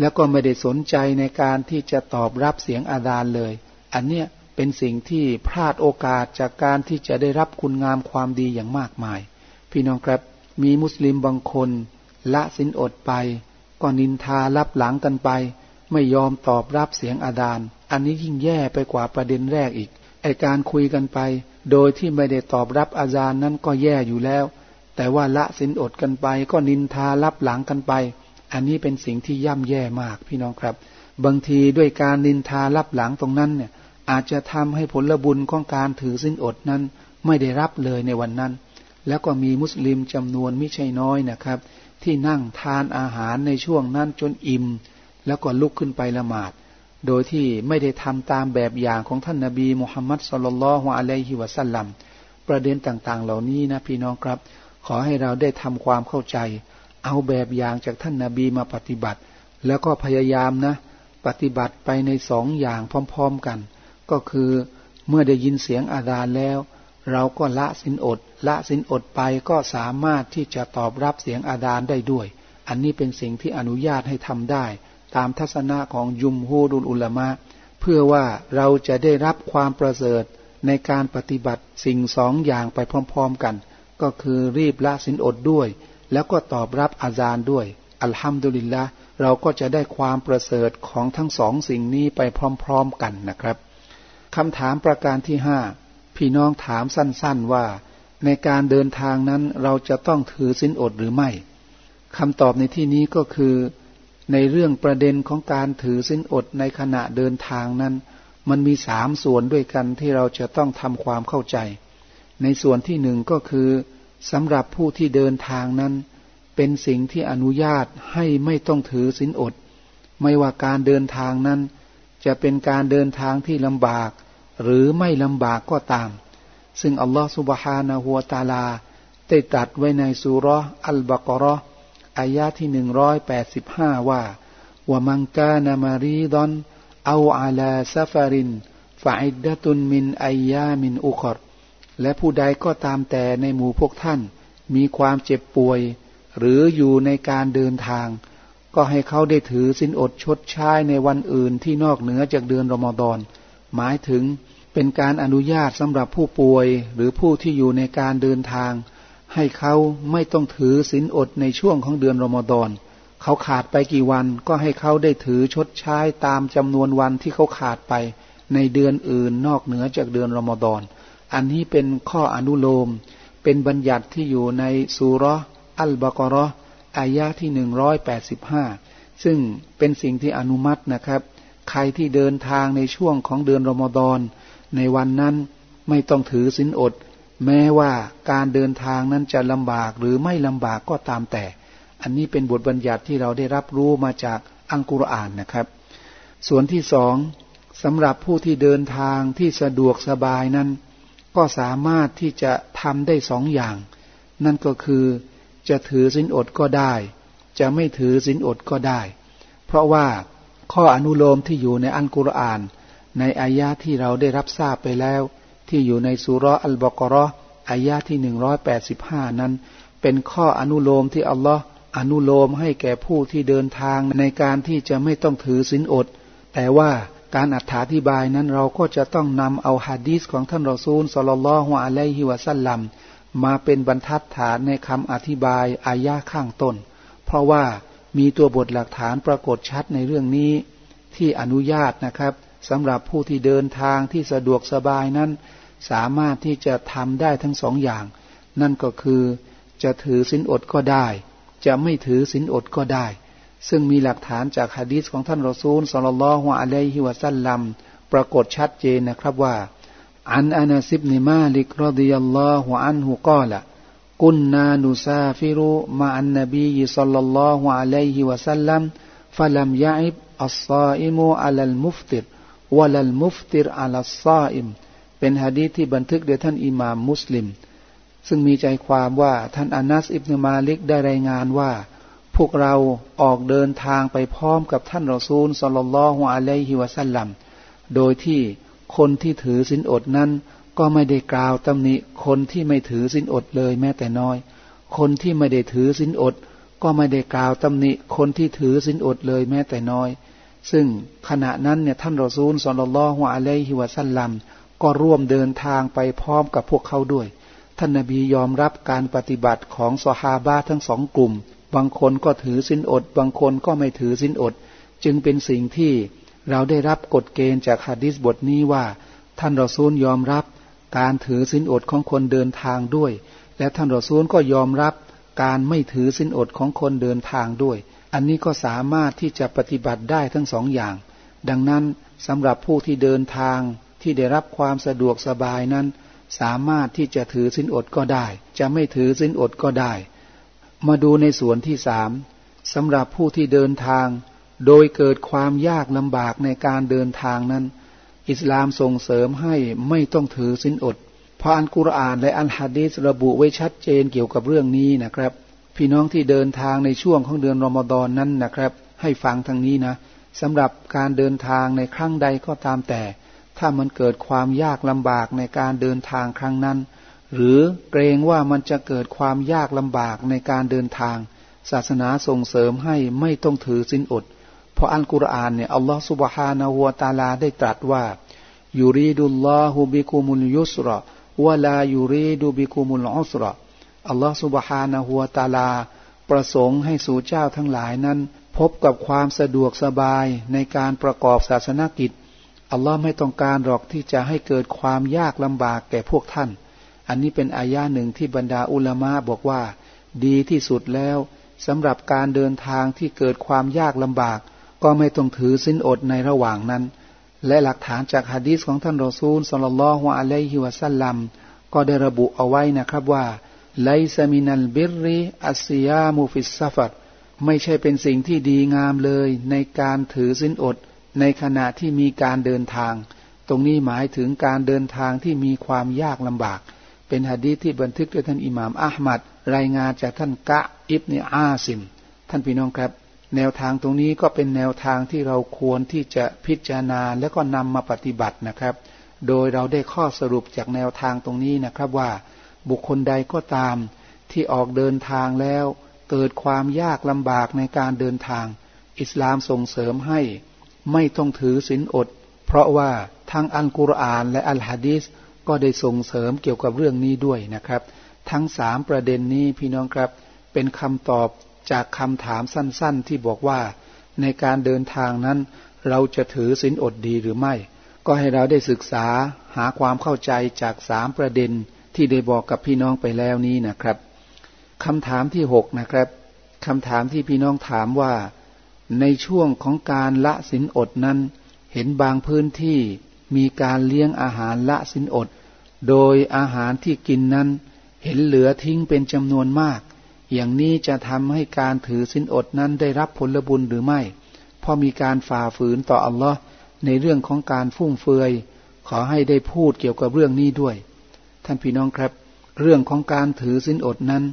แล้วก็ไม่ได้สนใจในการที่จะตอบรับเสียงอาดานเลย อันเนี้ยเป็นสิ่งที่พลาดโอกาสจากการที่จะได้รับคุณงามความดีอย่างมากมาย พี่น้องครับมีมุสลิมบางคน ละสินอดไป ก็นินทารับหลังกันไป ไม่ยอมตอบรับเสียงอาดาน อันนี้ยิ่งแย่ไปกว่าประเด็นแรกอีกไอการคุยกันไป โดยที่ไม่ได้ตอบรับอาจารย์นั้นก็แย่อยู่แล้ว แต่ว่าละสินอดกันไป ก็นินทารับหลังกันไป อันนี้เป็นสิ่งที่ย่ำแย่มากพี่น้องครับ บางทีด้วยการนินทารับหลังตรงนั้นเนี่ย อาจจะทำให้ผลบุญของการถือสินอดนั้น ไม่ได้รับเลยในวันนั้น แล้วก็มีมุสลิมจำนวนไม่ใช่น้อยนะครับ ที่นั่งทานอาหารในช่วงนั้นจนอิ่ม แล้วก็ลุกขึ้นไปละหมาด โดยที่ไม่ได้ทำตามแบบอย่างของท่านนาบีมุฮัมมัดสุลลัลฮวอะลัยฮิวะสัลลัมประเด็นต่างๆ เหล่านี้นะพี่น้องครับ ขอให้เราได้ทำความเข้าใจ เอาแบบอย่างจากท่านนาบีมาปฏิบัติ แล้วก็พยายามนะ ปฏิบัติไปในสองอย่างพร้อมๆกัน ก็คือเมื่อได้ยินเสียงอาดานแล้ว เราก็ละสินอด ละสินอดไปก็สามารถที่จะตอบรับเสียงอาดานได้ด้วย อันนี้เป็นสิ่งที่อนุญาตให้ทำได้ ตามทัศนะของยุมฮูดุลอุลามะ เพื่อว่าเราจะได้รับความประเสริฐในการปฏิบัติสิ่งสองอย่างไปพร้อม ๆกัน ก็คือรีบละสินอดด้วย แล้วก็ตอบรับอาจารย์ด้วย อัลฮัมดุลิลละเราก็จะได้ความประเสริฐของทั้งสองสิ่งนี้ไปพร้อมๆกันนะครับคำถามประการที่ห้าพี่น้องถามสั้นๆว่า ในการเดินทางนั้นเราจะต้องถือสินอดหรือไม่คำตอบในที่นี้ก็คือ ในเรื่องประเด็นของการถือสินอดในขณะเดินทางนั้น มันมีสามส่วนด้วยกันที่เราจะต้องทำความเข้าใจ ในส่วนที่หนึ่งก็คือ สำหรับผู้ที่เดินทางนั้น เป็นสิ่งที่อนุญาตให้ไม่ต้องถือสินอด ไม่ว่าการเดินทางนั้น จะเป็นการเดินทางที่ลำบาก หรือไม่ลำบากก็ตาม ซึ่งอัลลอฮฺสุบฮานะฮัวตาลา ได้ตรัสไว้ในสุรอัลบากรออายาที่หนึ่งร้อยแปดสิบห้าว่าว่ามังกานามารีดอนเอาอาลาซาฟารินฟาอิดดะตุนมินอายามินอุคอร และผู้ใดก็ตามแต่ในหมู่พวกท่าน มีความเจ็บป่วย หรืออยู่ในการเดินทาง ก็ให้เขาได้ถือสินอดชดใช้ในวันอื่นที่นอกเหนือจากเดือนรอมฎอน หมายถึงเป็นการอนุญาตสำหรับผู้ป่วย หรือผู้ที่อยู่ในการเดินทาง ให้เขาไม่ต้องถือศีลอดในช่วงของเดือนรอมฎอนเขาขาดไปกี่วันก็ให้เขาได้ถือชดใช้ตามจำนวนวันที่เขาขาดไปในเดือนอื่นนอกเหนือจากเดือนรอมฎอน อันนี้เป็นข้ออนุโลม เป็นบัญญัติที่อยู่ในสุรอัลบากรออายะที่หนึ่งร้อยแปดสิบห้าซึ่งเป็นสิ่งที่อนุมัตินะครับ ใครที่เดินทางในช่วงของเดือนรอมฎอนในวันนั้นไม่ต้องถือศีลอด แม้ว่าการเดินทางนั้นจะลำบากหรือไม่ลำบากก็ตามแต่ อันนี้เป็นบทบัญญัติที่เราได้รับรู้มาจากอังกุรอานนะครับ ส่วนที่สองสำหรับผู้ที่เดินทางที่สะดวกสบายนั้น ก็สามารถที่จะทำได้สองอย่าง นั่นก็คือจะถือสินอดก็ได้ จะไม่ถือสินอดก็ได้ เพราะว่าข้ออนุโลมที่อยู่ในอันกุรอาน ในอายะที่เราได้รับทราบไปแล้ว ที่อยู่ในสุรอัลบกรออายะที่หนึ่งร้อยแปดสิบห้านั้น เป็นข้ออนุโลมที่อัลลอฮ์อนุโลมให้แก่ผู้ที่เดินทางในการที่จะไม่ต้องถือศีลอด แต่ว่า การอธิบายนั้นเราก็จะต้องนำเอาฮะดีษของท่านรอซูลสลลฮุอะลัยฮิวะสัลลัมมาเป็นบรรทัดฐานในคำอธิบายอายะข้างต้น เพราะว่ามีตัวบทหลักฐานปรากฏชัดในเรื่องนี้ที่อนุญาตนะครับสำหรับผู้ที่เดินทางที่สะดวกสบายนั้น สามารถที่จะทำได้ทั้งสองอย่าง นั่นก็คือจะถือสินอดก็ได้ จะไม่ถือสินอดก็ได้ ซึ่งมีหลักฐานจากฮะดีษของท่านรอซูลสลลัลลอฮุอะลัยฮิวะสัลลัมปรากฏชัดเจนนะครับว่า عن أنس بن مالك رضي الله عنه قال كنا نسافر مع النبي صلى الله عليه وسلم فلم يعب الصائم على المفطر ولا المفطر على الصائمเป็นฮะดีษที่บันทึกโดยท่านอิหม่ามมุสลิม ซึ่งมีใจความว่าท่านอานัสอิบนมาลิกได้รายงานว่า พวกเราออกเดินทางไปพร้อมกับท่านรอซูลصلى الله عليه وسلم โดยที่คนที่ถือสินอดนั้น ก็ไม่ได้กล่าวตำหนิคนที่ไม่ถือสินอดเลยแม้แต่น้อย คนที่ไม่ได้ถือสินอด ก็ไม่ได้กล่าวตำหนิคนที่ถือสินอดเลยแม้แต่น้อย ซึ่งขณะนั้นเนี่ยท่านรอซูลสอนลฮวอะลัยฮิวะสัลลัมก็ร่วมเดินทางไปพร้อมกับพวกเขาด้วย ท่านนบียอมรับการปฏิบัติของสฮาบะทั้งสองกลุ่ม บางคนก็ถือสินอด บางคนก็ไม่ถือสินอด จึงเป็นสิ่งที่เราได้รับกฎเกณฑ์จากฮะดิษบทนี้ว่า ท่านรอซูลยอมรับ การถือสินอดของคนเดินทางด้วย และท่านรอซูลก็ยอมรับการไม่ถือสินอดของคนเดินทางด้วย อันนี้ก็สามารถที่จะปฏิบัติได้ทั้งสองอย่าง ดังนั้นสำหรับผู้ที่เดินทางที่ได้รับความสะดวกสบายนั้น สามารถที่จะถือสินอดก็ได้ จะไม่ถือสินอดก็ได้ มาดูในส่วนที่สามสำหรับผู้ที่เดินทาง โดยเกิดความยากลำบากในการเดินทางนั้น อิสลามส่งเสริมให้ไม่ต้องถือสินอด เพราะอันกุรอานและอันฮะดีษระบุไว้ชัดเจนเกี่ยวกับเรื่องนี้นะครับ พี่น้องที่เดินทางในช่วงของเดือนรอมฎอนนั้นนะครับ ให้ฟังทางนี้นะสำหรับการเดินทางในครั้งใดก็ตามแต่ ถ้ามันเกิดความยากลำบากในการเดินทางครั้งนั้น หรือเกรงว่ามันจะเกิดความยากลำบากในการเดินทาง ศาสนาส่งเสริมให้ไม่ต้องถือสินอด เพราะอัลกุรอานเนี่ยอัลลอฮฺสุบฮานาหัวตาลาได้ตรัสว่ายูรีดุลลอฮุบิคุมุลยุสระวะลายูรีดุบิคุมุลอุสระอัลลอฮฺสุบฮานาหัวตาลา ประสงค์ให้สู่เจ้าทั้งหลายนั้น พบกับความสะดวกสบายในการประกอบศาสนกิจอัลลอฮ์ไม่ต้องการหรอกที่จะให้เกิดความยากลำบากแก่พวกท่าน อันนี้เป็นอายาหนึ่งที่บรรดาอุลามะบอกว่า ดีที่สุดแล้วสำหรับการเดินทางที่เกิดความยากลำบาก ก็ไม่ต้องถือสินอดในระหว่างนั้น และหลักฐานจากฮะดีษของท่านรอซูลصلى الله عليه وسلمก็ได้ระบุเอาไว้นะครับว่าليس من البر الصيام في السفرไม่ใช่เป็นสิ่งที่ดีงามเลย ในการถือสินอด ในขณะที่มีการเดินทาง ตรงนี้หมายถึงการเดินทางที่มีความยากลำบาก เป็นฮะดีที่บันทึกโดยท่านอิหม่ามอัลมัดรายงานจากท่านกะอิบเนอาซิม ท่านพี่น้องครับ แนวทางตรงนี้ก็เป็นแนวทางที่เราควรที่จะพิจารณาและก็นำมาปฏิบัตินะครับ โดยเราได้ข้อสรุปจากแนวทางตรงนี้นะครับว่า บุคคลใดก็ตามที่ออกเดินทางแล้ว เกิดความยากลำบากในการเดินทาง อิสลามส่งเสริมให้ไม่ต้องถือศีลอด เพราะว่าทั้งอัลกุรอานและอัลฮะดีษ ก็ได้ส่งเสริมเกี่ยวกับเรื่องนี้ด้วยนะครับ ทั้งสามประเด็นนี้พี่น้องครับ เป็นคำตอบจากคำถามสั้น ๆ ที่บอกว่า ในการเดินทางนั้น เราจะถือศีลอดดีหรือไม่ ก็ให้เราได้ศึกษาหาความเข้าใจจากสามประเด็นที่ได้บอกกับพี่น้องไปแล้วนี้นะครับคำถามที่หกนะครับคำถามที่พี่น้องถามว่า ในช่วงของการละศีลอดนั้น เห็นบางพื้นที่ มีการเลี้ยงอาหารละศีลอด โดยอาหารที่กินนั้น เห็นเหลือทิ้งเป็นจำนวนมาก อย่างนี้จะทำให้การถือสินอดนั้นได้รับผลบุญหรือไม่พราะมีการฝ่าฝืนต่ออัลลอฮ์ในเรื่องของการฟุ่มเฟือย ขอให้ได้พูดเกี่ยวกับเรื่องนี้ด้วย ท่านพี่น้องครับ เรื่องของการถือสินอดนั้น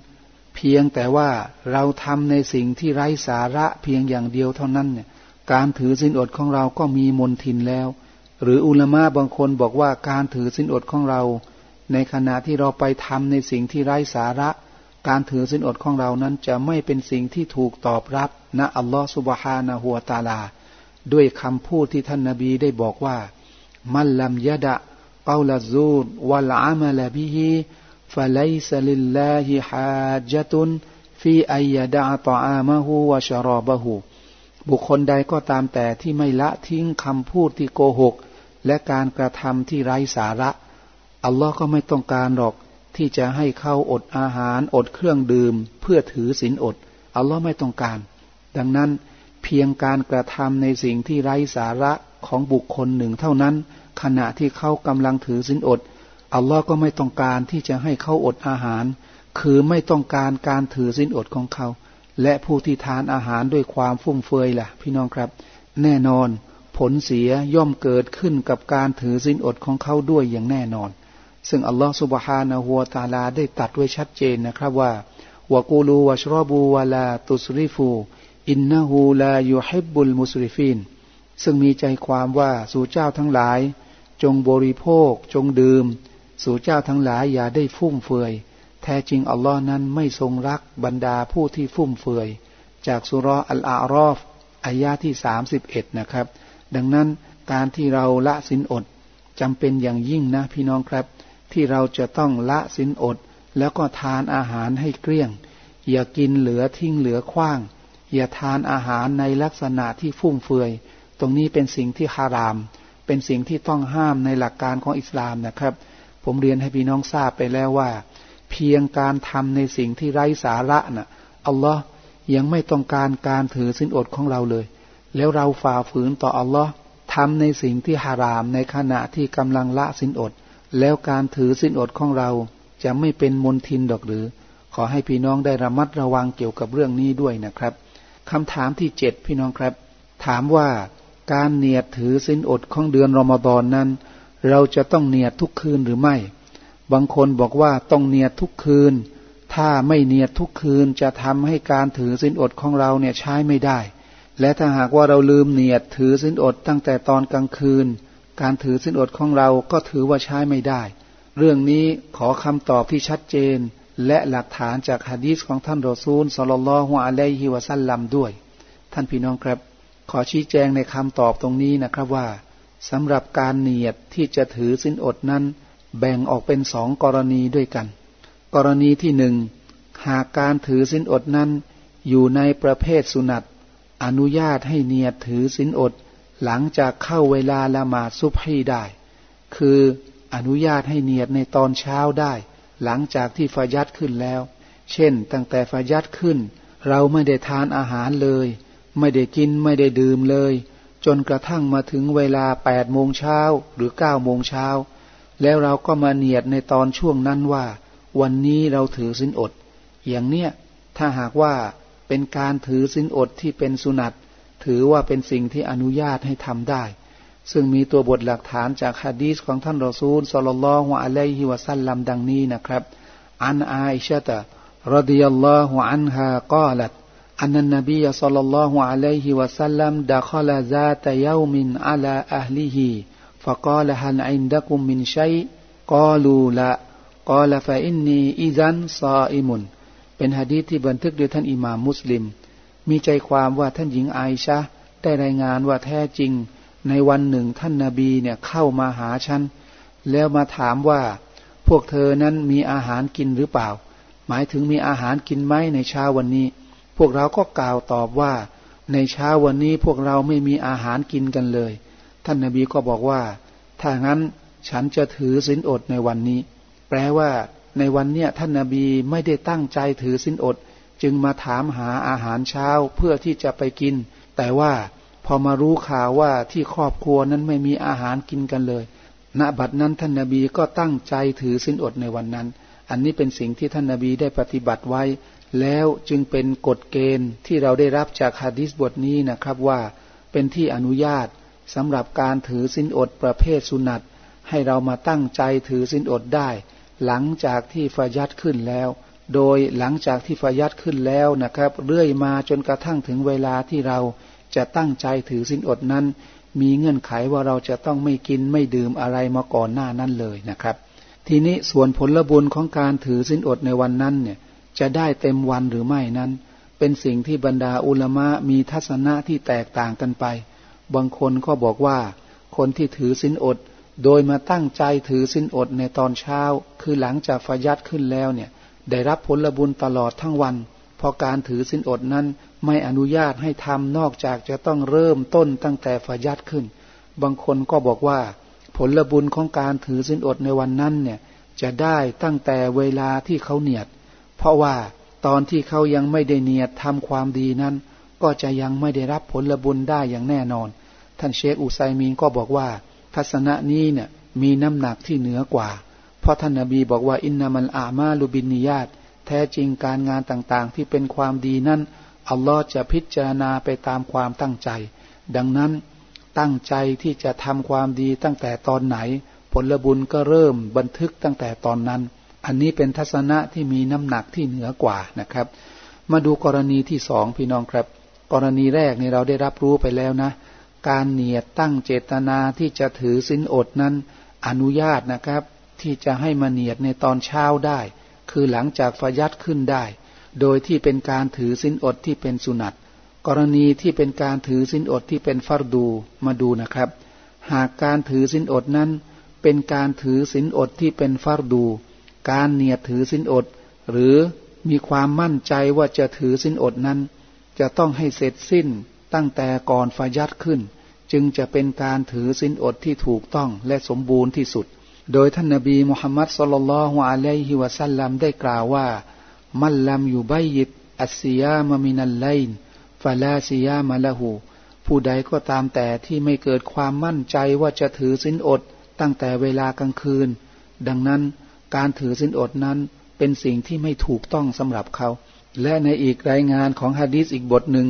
เพียงแต่ว่าเราทำในสิ่งที่ไร้สาระเพียงอย่างเดียวเท่านั้นเนี่ยการถือสินอดของเราก็มีมนทินแล้ว หรืออุลมะบางคนบอกว่าการถือสินอดของเรา ในขณะที่เราไปทำในสิ่งที่ไร้สาระ การถือสินอดของเรานั้นจะไม่เป็นสิ่งที่ถูกตอบรับนะอัลลอฮฺสุบฮานะฮัวตาลา ด้วยคำพูดที่ท่านนาบีได้บอกว่า มัลลัมยะดะกาลซูดวัลอามัลบิฮิฟะไลซลิลลาฮิฮาจตุนฟีอัยดะตออามะฮูวะชรอบะฮูบุคคลใดก็ตามแต่ที่ไม่ละทิ้งคำพูดที่โกหก และการกระทำที่ไร้สาระ อัลลอฮ์ก็ไม่ต้องการหรอกที่จะให้เข้าอดอาหารอดเครื่องดื่ม เพื่อถือศีลอด อัลลอฮ์ไม่ต้องการ ดังนั้นเพียงการกระทำในสิ่งที่ไร้สาระของบุคคลหนึ่งเท่านั้น ขณะที่เขากำลังถือศีลอด อัลลอฮ์ก็ไม่ต้องการที่จะให้เขาอดอาหาร คือไม่ต้องการการถือศีลอดของเขา และผู้ที่ทานอาหารด้วยความฟุ่มเฟือยล่ะ พี่น้องครับ แน่นอน ผลเสียย่อมเกิดขึ้นกับการถือศีลอดของเขาด้วยอย่างแน่นอน ซึ่งอัลลอฮฺสุบฮานะฮัวตาลาได้ตัดไว้ชัดเจนนะครับว่าوكلوا واشربوا ولا تسرفوا إنه لا يحب المسرفينซึ่งมีใจความว่าสูเจ้าทั้งหลาย จงบริโภค จงดื่ม สูเจ้าทั้งหลายอย่าได้ฟุ่มเฟือย แท้จริงอัลลอฮ์นั้นไม่ทรงรักบรรดาผู้ที่ฟุ่มเฟือย จากสุรอัลอารอฟอายาที่สามสิบเอ็ดนะครับ ดังนั้นการที่เราละสินอดจำเป็นอย่างยิ่งนะพี่น้องครับ ที่เราจะต้องละสินอด แล้วก็ทานอาหารให้เกลี้ยง อย่ากินเหลือทิ้งเหลือขว้าง อย่าทานอาหารในลักษณะที่ฟุ่มเฟือย ตรงนี้เป็นสิ่งที่ฮาราม เป็นสิ่งที่ต้องห้ามในหลักการของอิสลามนะครับ ผมเรียนให้พี่น้องทราบไปแล้วว่า เพียงการทำในสิ่งที่ไร้สาระนะ่ะอัลลอฮ์ยังไม่ต้องการการถือสินอดของเราเลย แล้วเราฝ่าฝืนต่ออัลลอฮ์ทำในสิ่งที่ฮารามในขณะที่กำลังละสินอด แล้วการถือสินอดของเราจะไม่เป็นมนทินดอกหรือ ขอให้พี่น้องได้ระมัดระวังเกี่ยวกับเรื่องนี้ด้วยนะครับคำถามที่เจ็ดพี่น้องครับ ถามว่าการเนียดถือสินอดของเดือนรอมฎอนนั้น เราจะต้องเนียดทุกคืนหรือไม่ บางคนบอกว่าต้องเนียดทุกคืน ถ้าไม่เนียดทุกคืนจะทำให้การถือสินอดของเราเนี่ยใช้ไม่ได้ และถ้าหากว่าเราลืมเนียดถือสินอดตั้งแต่ตอนกลางคืน การถือสินอดของเราก็ถือว่าใช้ไม่ได้ เรื่องนี้ขอคำตอบที่ชัดเจน และหลักฐานจากฮะดีษของท่านรอซูลสลลลฮุอะลัยฮิวะซัลลัมด้วย ท่านพี่น้องครับ ขอชี้แจงในคำตอบตรงนี้นะครับว่าสำหรับการเนียดที่จะถือสินอดนั้น แบ่งออกเป็นสองกรณีด้วยกัน กรณีที่หนึ่งหากการถือสินอดนั้น อยู่ในประเภทสุนัต อนุญาตให้เนียดถือศีลอด หลังจากเข้าเวลาละหมาดซุบฮีได้ คืออนุญาตให้เนียดในตอนเช้าได้ หลังจากที่ฟายัดขึ้นแล้ว เช่น ตั้งแต่ฟายัดขึ้น เราไม่ได้ทานอาหารเลย ไม่ได้กินไม่ได้ดื่มเลย จนกระทั่งมาถึงเวลาแปดโมงเช้าหรือเก้าโมงเช้าแล้วเราก็มาเนียดในตอนช่วงนั้นว่า วันนี้เราถือสินอด อย่างเนี้ยถ้าหากว่า เป็นการถือสินอดที่เป็นสุนัตถือว่าเป็นสิ่งที่อนุญาตให้ทำได้ ซึ่งมีตัวบทหลักฐานจากฮะดีสของท่านรอซูลสลลัลฮุอะลัยฮิวะซัลลัมดังนี้นะครับ อันอาอิชะตะรดิยัลลอฮุอันฮะกาลัตอันนนบีสลลัลลอฮุอะลัยฮิวะซัลลัมดัคลาซาตะยามินอัลาอัลลิฮิفقال هل عندكم من شيء قالوا لا قال فإني إذن صائم เป็นฮะดีษที่บันทึกโดยท่านอิหม่ามมุสลิม มีใจความว่าท่านหญิงไอชะได้รายงานว่าแท้จริง ในวันหนึ่งท่านนาบีเนี่ยเข้ามาหาฉัน แล้วมาถามว่าพวกเธอนั้นมีอาหารกินหรือเปล่า หมายถึงมีอาหารกินไหมในเช้าวันนี้ พวกเราก็กล่าวตอบว่า ในเช้าวันนี้พวกเราไม่มีอาหารกินกันเลย ท่านนาบีก็บอกว่า ถ้างั้นฉันจะถือศีลอดในวันนี้ แปลว่า ในวันเนี้ยท่านนาบีไม่ได้ตั้งใจถือสินอด จึงมาถามหาอาหารเช้าเพื่อที่จะไปกิน แต่ว่าพอมารู้ข่าวว่าที่ครอบครัวนั้นไม่มีอาหารกินกันเลย ณ บัดนั้นท่านนาบีก็ตั้งใจถือสินอดในวันนั้น อันนี้เป็นสิ่งที่ท่านนาบีได้ปฏิบัติไว้ แล้วจึงเป็นกฎเกณฑ์ที่เราได้รับจากฮะดิษบทนี้นะครับว่า เป็นที่อนุญาตสำหรับการถือสินอดประเภทสุนัตให้เรามาตั้งใจถือสินอดได้ หลังจากที่ฟายัดขึ้นแล้ว โดยหลังจากที่ฟายัดขึ้นแล้วนะครับ เรื่อยมาจนกระทั่งถึงเวลาที่เราจะตั้งใจถือสินอดนั้น มีเงื่อนไขว่าเราจะต้องไม่กินไม่ดื่มอะไรมาก่อนหน้านั้นเลยนะครับ ทีนี้ส่วนผลบุญของการถือสินอดในวันนั้นเนี่ยจะได้เต็มวันหรือไม่นั้น เป็นสิ่งที่บรรดาอุลามะมีทัศนะที่แตกต่างกันไป บางคนก็บอกว่า คนที่ถือสินอด โดยมาตั้งใจถือสินอดในตอนเช้า คือหลังจากฟยัดขึ้นแล้วเนี่ย ได้รับผลบุญตลอดทั้งวัน เพราะการถือสินอดนั้นไม่อนุญาตให้ทำนอกจากจะต้องเริ่มต้นตั้งแต่ฟยัดขึ้น บางคนก็บอกว่า ผลบุญของการถือสินอดในวันนั้นเนี่ย จะได้ตั้งแต่เวลาที่เขาเนียด เพราะว่าตอนที่เขายังไม่ได้เนียดทำความดีนั้น ก็จะยังไม่ได้รับผลบุญได้อย่างแน่นอน ท่านเชคอุไซมีนก็บอกว่า ทัศนะนี้เนี่ยมีน้ำหนักที่เหนือกว่า เพราะท่านนาบีบอกว่าอินนามันอามาลูบินิยาตแท้จริงการงานต่างๆ ที่เป็นความดีนั้นอัลลอฮ์จะพิจารณาไปตามความตั้งใจ ดังนั้นตั้งใจที่จะทำความดีตั้งแต่ตอนไหน ผลบุญก็เริ่มบันทึกตั้งแต่ตอนนั้น อันนี้เป็นทัศนะที่มีน้ำหนักที่เหนือกว่านะครับ มาดูกรณีที่สองพี่น้องครับ กรณีแรกนี่เราได้รับรู้ไปแล้วนะ การเนียดตั้งเจตนาที่จะถือสินอดนั้น อนุญาตนะครับ ที่จะให้มาเนียดในตอนเช้าได้ คือหลังจากฟยัดขึ้นได้ โดยที่เป็นการถือสินอดที่เป็นสุนัตกรณีที่เป็นการถือสินอดที่เป็นฟัรดูมาดูนะครับ หากการถือสินอดนั้น เป็นการถือสินอดที่เป็นฟัรดู การเนียดถือสินอด หรือมีความมั่นใจว่าจะถือสินอดนั้น จะต้องให้เสร็จสิ้น ตั้งแต่ก่อนฟยัดขึ้น จึงจะเป็นการถือสินอดที่ถูกต้องและสมบูรณ์ที่สุด โดยท่านนบีมุฮัมมัดสุลลัลฮวอะลัยฮิวะสัลลัมได้กล่าวว่า มัลลัมยูบัยยิดอัสซิยามมินัลไลน์ฟาลาซิยามาละหูผู้ใดก็ตามแต่ที่ไม่เกิดความมั่นใจว่าจะถือสินอดตั้งแต่เวลากลางคืน ดังนั้นการถือสินอดนั้นเป็นสิ่งที่ไม่ถูกต้องสำหรับเขา และในอีกรายงานของฮะดีษอีกบทหนึ่ง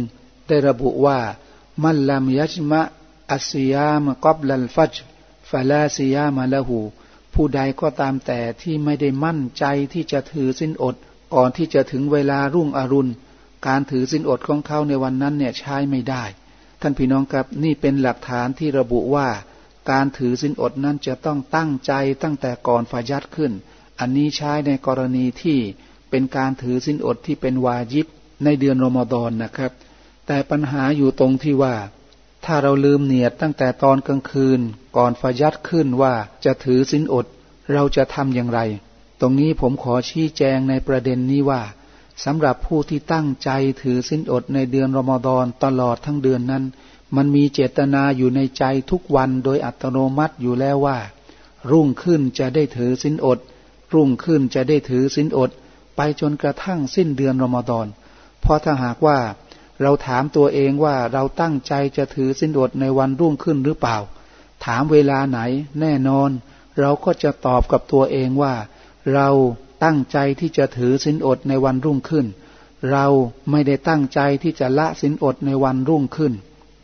ได้ระบุว่า มัลลัมยัชมะอัสยามกอบลัลฟัจฟาลาซิยามาละหู ผู้ใดก็ตามแต่ที่ไม่ได้มั่นใจที่จะถือสินอด ก่อนที่จะถึงเวลารุ่งอรุณ การถือสินอดของเขาในวันนั้นเนี่ยใช้ไม่ได้ ท่านพี่น้องครับนี่เป็นหลักฐานที่ระบุว่า การถือสินอดนั้นจะต้องตั้งใจตั้งแต่ก่อนฟายัดขึ้น อันนี้ใช้ในกรณีที่เป็นการถือสินอดที่เป็นวาจิบในเดือนรอมฎอนนะครับ แต่ปัญหาอยู่ตรงที่ว่า ถ้าเราลืมเนียดตั้งแต่ตอนกลางคืน ก่อนฟายัดขึ้นว่าจะถือสินอด เราจะทำอย่างไร ตรงนี้ผมขอชี้แจงในประเด็นนี้ว่าสำหรับผู้ที่ตั้งใจถือสินอดในเดือนรอมฎอนตลอดทั้งเดือนนั้น มันมีเจตนาอยู่ในใจทุกวันโดยอัตโนมัติอยู่แล้วว่า รุ่งขึ้นจะได้ถือสินอด รุ่งขึ้นจะได้ถือสินอด ไปจนกระทั่งสิ้นเดือนรอมฎอนเพราะถ้าหากว่า เราถามตัวเองว่าเราตั้งใจจะถือสินอดในวันรุ่งขึ้นหรือเปล่า ถามเวลาไหนแน่นอน เราก็จะตอบกับตัวเองว่า เราตั้งใจที่จะถือสินอดในวันรุ่งขึ้น เราไม่ได้ตั้งใจที่จะละสินอดในวันรุ่งขึ้น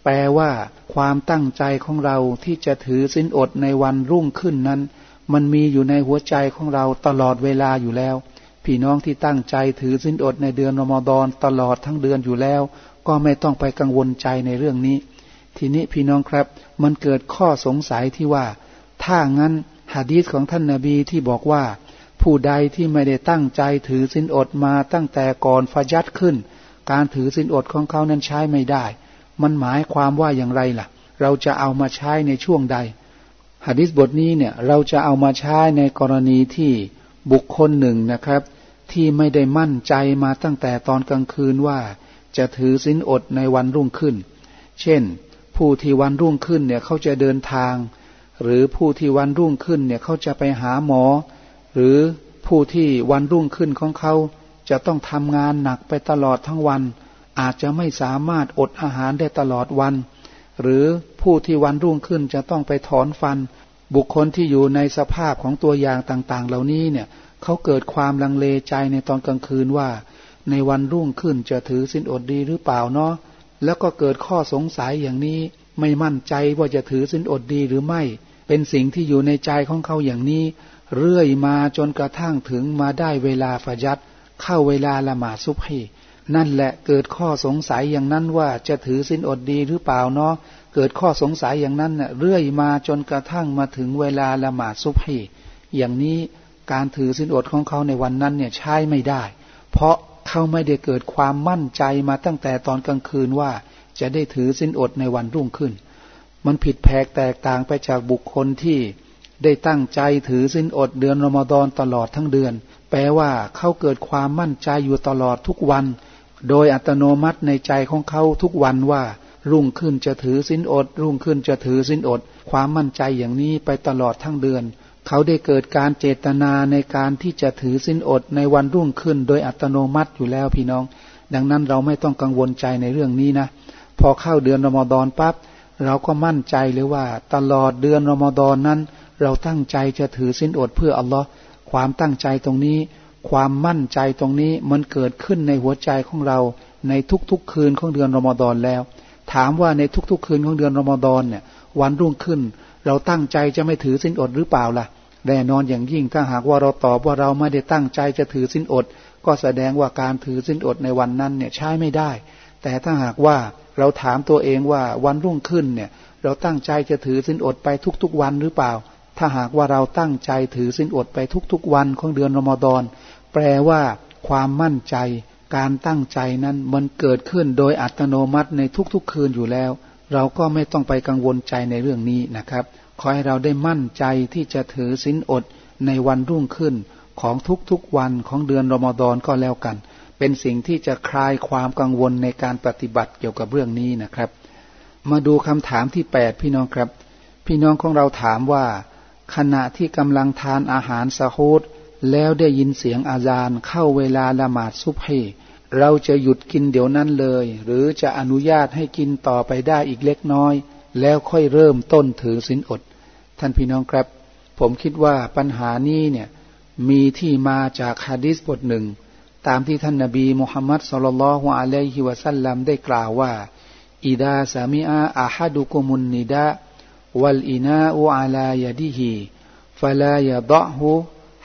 แปลว่า ความตั้งใจของเราที่จะถือสินอดในวันรุ่งขึ้นนั้น มันมีอยู่ในหัวใจของเราตลอดเวลาอยู่แล้ว พี่น้องที่ตั้งใจถือสินอดในเดือนรอมฎอนตลอดทั้งเดือนอยู่แล้ว ก็ไม่ต้องไปกังวลใจในเรื่องนี้ ทีนี้พี่น้องครับ มันเกิดข้อสงสัยที่ว่า ถ้างั้นหะดีษของท่านนาบีที่บอกว่า ผู้ใดที่ไม่ได้ตั้งใจถือสินอดมาตั้งแต่ก่อนฟยัดขึ้น การถือสินอดของเขานั้นใช้ไม่ได้ มันหมายความว่าอย่างไรล่ะ เราจะเอามาใช้ในช่วงใดหะดิษบทนี้เนี่ยเราจะเอามาใช้ในกรณีที่บุคคลหนึ่งนะครับ ที่ไม่ได้มั่นใจมาตั้งแต่ตอนกลางคืนว่า จะถือสินอดในวันรุ่งขึ้น เช่น ผู้ที่วันรุ่งขึ้นเนี่ยเขาจะเดินทาง หรือผู้ที่วันรุ่งขึ้นเนี่ยเขาจะไปหาหมอ หรือผู้ที่วันรุ่งขึ้นของเขาจะต้องทำงานหนักไปตลอดทั้งวัน อาจจะไม่สามารถอดอาหารได้ตลอดวัน หรือผู้ที่วันรุ่งขึ้นจะต้องไปถอนฟัน บุคคลที่อยู่ในสภาพของตัวอย่างต่างๆ เหล่านี้เนี่ยเขาเกิดความลังเลใจในตอนกลางคืนว่า ในวันรุ่งขึ้นจะถือสินอดดีหรือเปล่าเนาะแล้วก็เกิดข้อสงสัยอย่างนี้ ไม่มั่นใจว่าจะถือสินอดดีหรือไม่ เป็นสิ่งที่อยู่ในใจของเขาอย่างนี้ เรื่อยมาจนกระทั่งถึงมาได้เวลาฟยัดเข้าเวลาละหมาดซุบฮีนั่นแหละเกิดข้อสงสัยอย่างนั้นว่าจะถือสินอดดีหรือเปล่าเนาะเกิดข้อสงสัยอย่างนั้นเน่ยเรื่อยมาจนกระทั่งมาถึงเวลาละหมาดซุบฮีอย่างนี้การถือสินอดของเขาในวันนั้นเนี่ยใช้ไม่ได้ เพราะ เขาไม่ได้เกิดความมั่นใจมาตั้งแต่ตอนกลางคืนว่าจะได้ถือสินอดในวันรุ่งขึ้น มันผิดแผกแตกต่างไปจากบุคคลที่ได้ตั้งใจถือสินอดเดือนรอมฎอนตลอดทั้งเดือน แปลว่าเขาเกิดความมั่นใจอยู่ตลอดทุกวัน โดยอัตโนมัติในใจของเขาทุกวันว่า รุ่งขึ้นจะถือสินอด รุ่งขึ้นจะถือสินอด ความมั่นใจอย่างนี้ไปตลอดทั้งเดือน เขาได้เกิดการเจตนาในการที่จะถือสินอดในวันรุ่งขึ้น โดยอัตโนมัติอยู่แล้วพี่น้อง ดังนั้นเราไม่ต้องกังวลใจในเรื่องนี้นะ พอเข้าเดือนรอมฎอนปั๊บเราก็มั่นใจเลยว่า ตลอดเดือนรอมฎอนนั้น เราตั้งใจจะถือสินอดเพื่ออัลลอฮ์ความตั้งใจตรงนี้ ความมั่นใจตรงนี้มันเกิดขึ้นในหัวใจของเราในทุกๆคืนของเดือนรอมฎอนแล้ว ถามว่าในทุกๆคืนของเดือนรอมฎอนเนี่ย วันรุ่งขึ้น เราตั้งใจจะไม่ถือสินอดหรือเปล่าล่ะ แน่นอนอย่างยิ่งถ้าหากว่าเราตอบว่าเราไม่ได้ตั้งใจจะถือสินอด ก็แสดงว่าการถือสินอดในวันนั้นเนี่ยใช้ไม่ได้ แต่ถ้าหากว่าเราถามตัวเองว่าวันรุ่งขึ้นเนี่ย เราตั้งใจจะถือสินอดไปทุกๆวันหรือเปล่า ถ้าหากว่าเราตั้งใจถือสินอดไปทุกๆวันของเดือนรอมฎอนแปลว่าความมั่นใจ การตั้งใจนั้นมันเกิดขึ้นโดยอัตโนมัติในทุกๆคืนอยู่แล้ว เราก็ไม่ต้องไปกังวลใจในเรื่องนี้นะครับ ขอให้เราได้มั่นใจที่จะถือสินอดในวันรุ่งขึ้นของทุกๆวันของเดือนรอมฎอนก็แล้วกัน เป็นสิ่งที่จะคลายความกังวลในการปฏิบัติเกี่ยวกับเรื่องนี้นะครับ มาดูคำถามที่แปดพี่น้องครับ พี่น้องของเราถามว่า ขณะที่กำลังทานอาหารสะฮูดแล้วได้ยินเสียงอาจารย์เข้าเวลาละหมาดซุบฮีเราจะหยุดกินเดี๋ยวนั้นเลย หรือจะอนุญาตให้กินต่อไปได้อีกเล็กน้อย แล้วค่อยเริ่มต้นถือสินอด ท่านพี่น้องครับ ผมคิดว่าปัญหานี้เนี่ยมีที่มาจากฮะดิษบทหนึ่ง ตามที่ท่านนบีมุฮัมมัดสุลลัลฮุอะลัยฮิวะสัลลัมได้กล่าวว่าอิดาสามิอาอาฮัดุกุมุนนิดะวัลอินาอูอาลายดิฮีฟลายดะฮู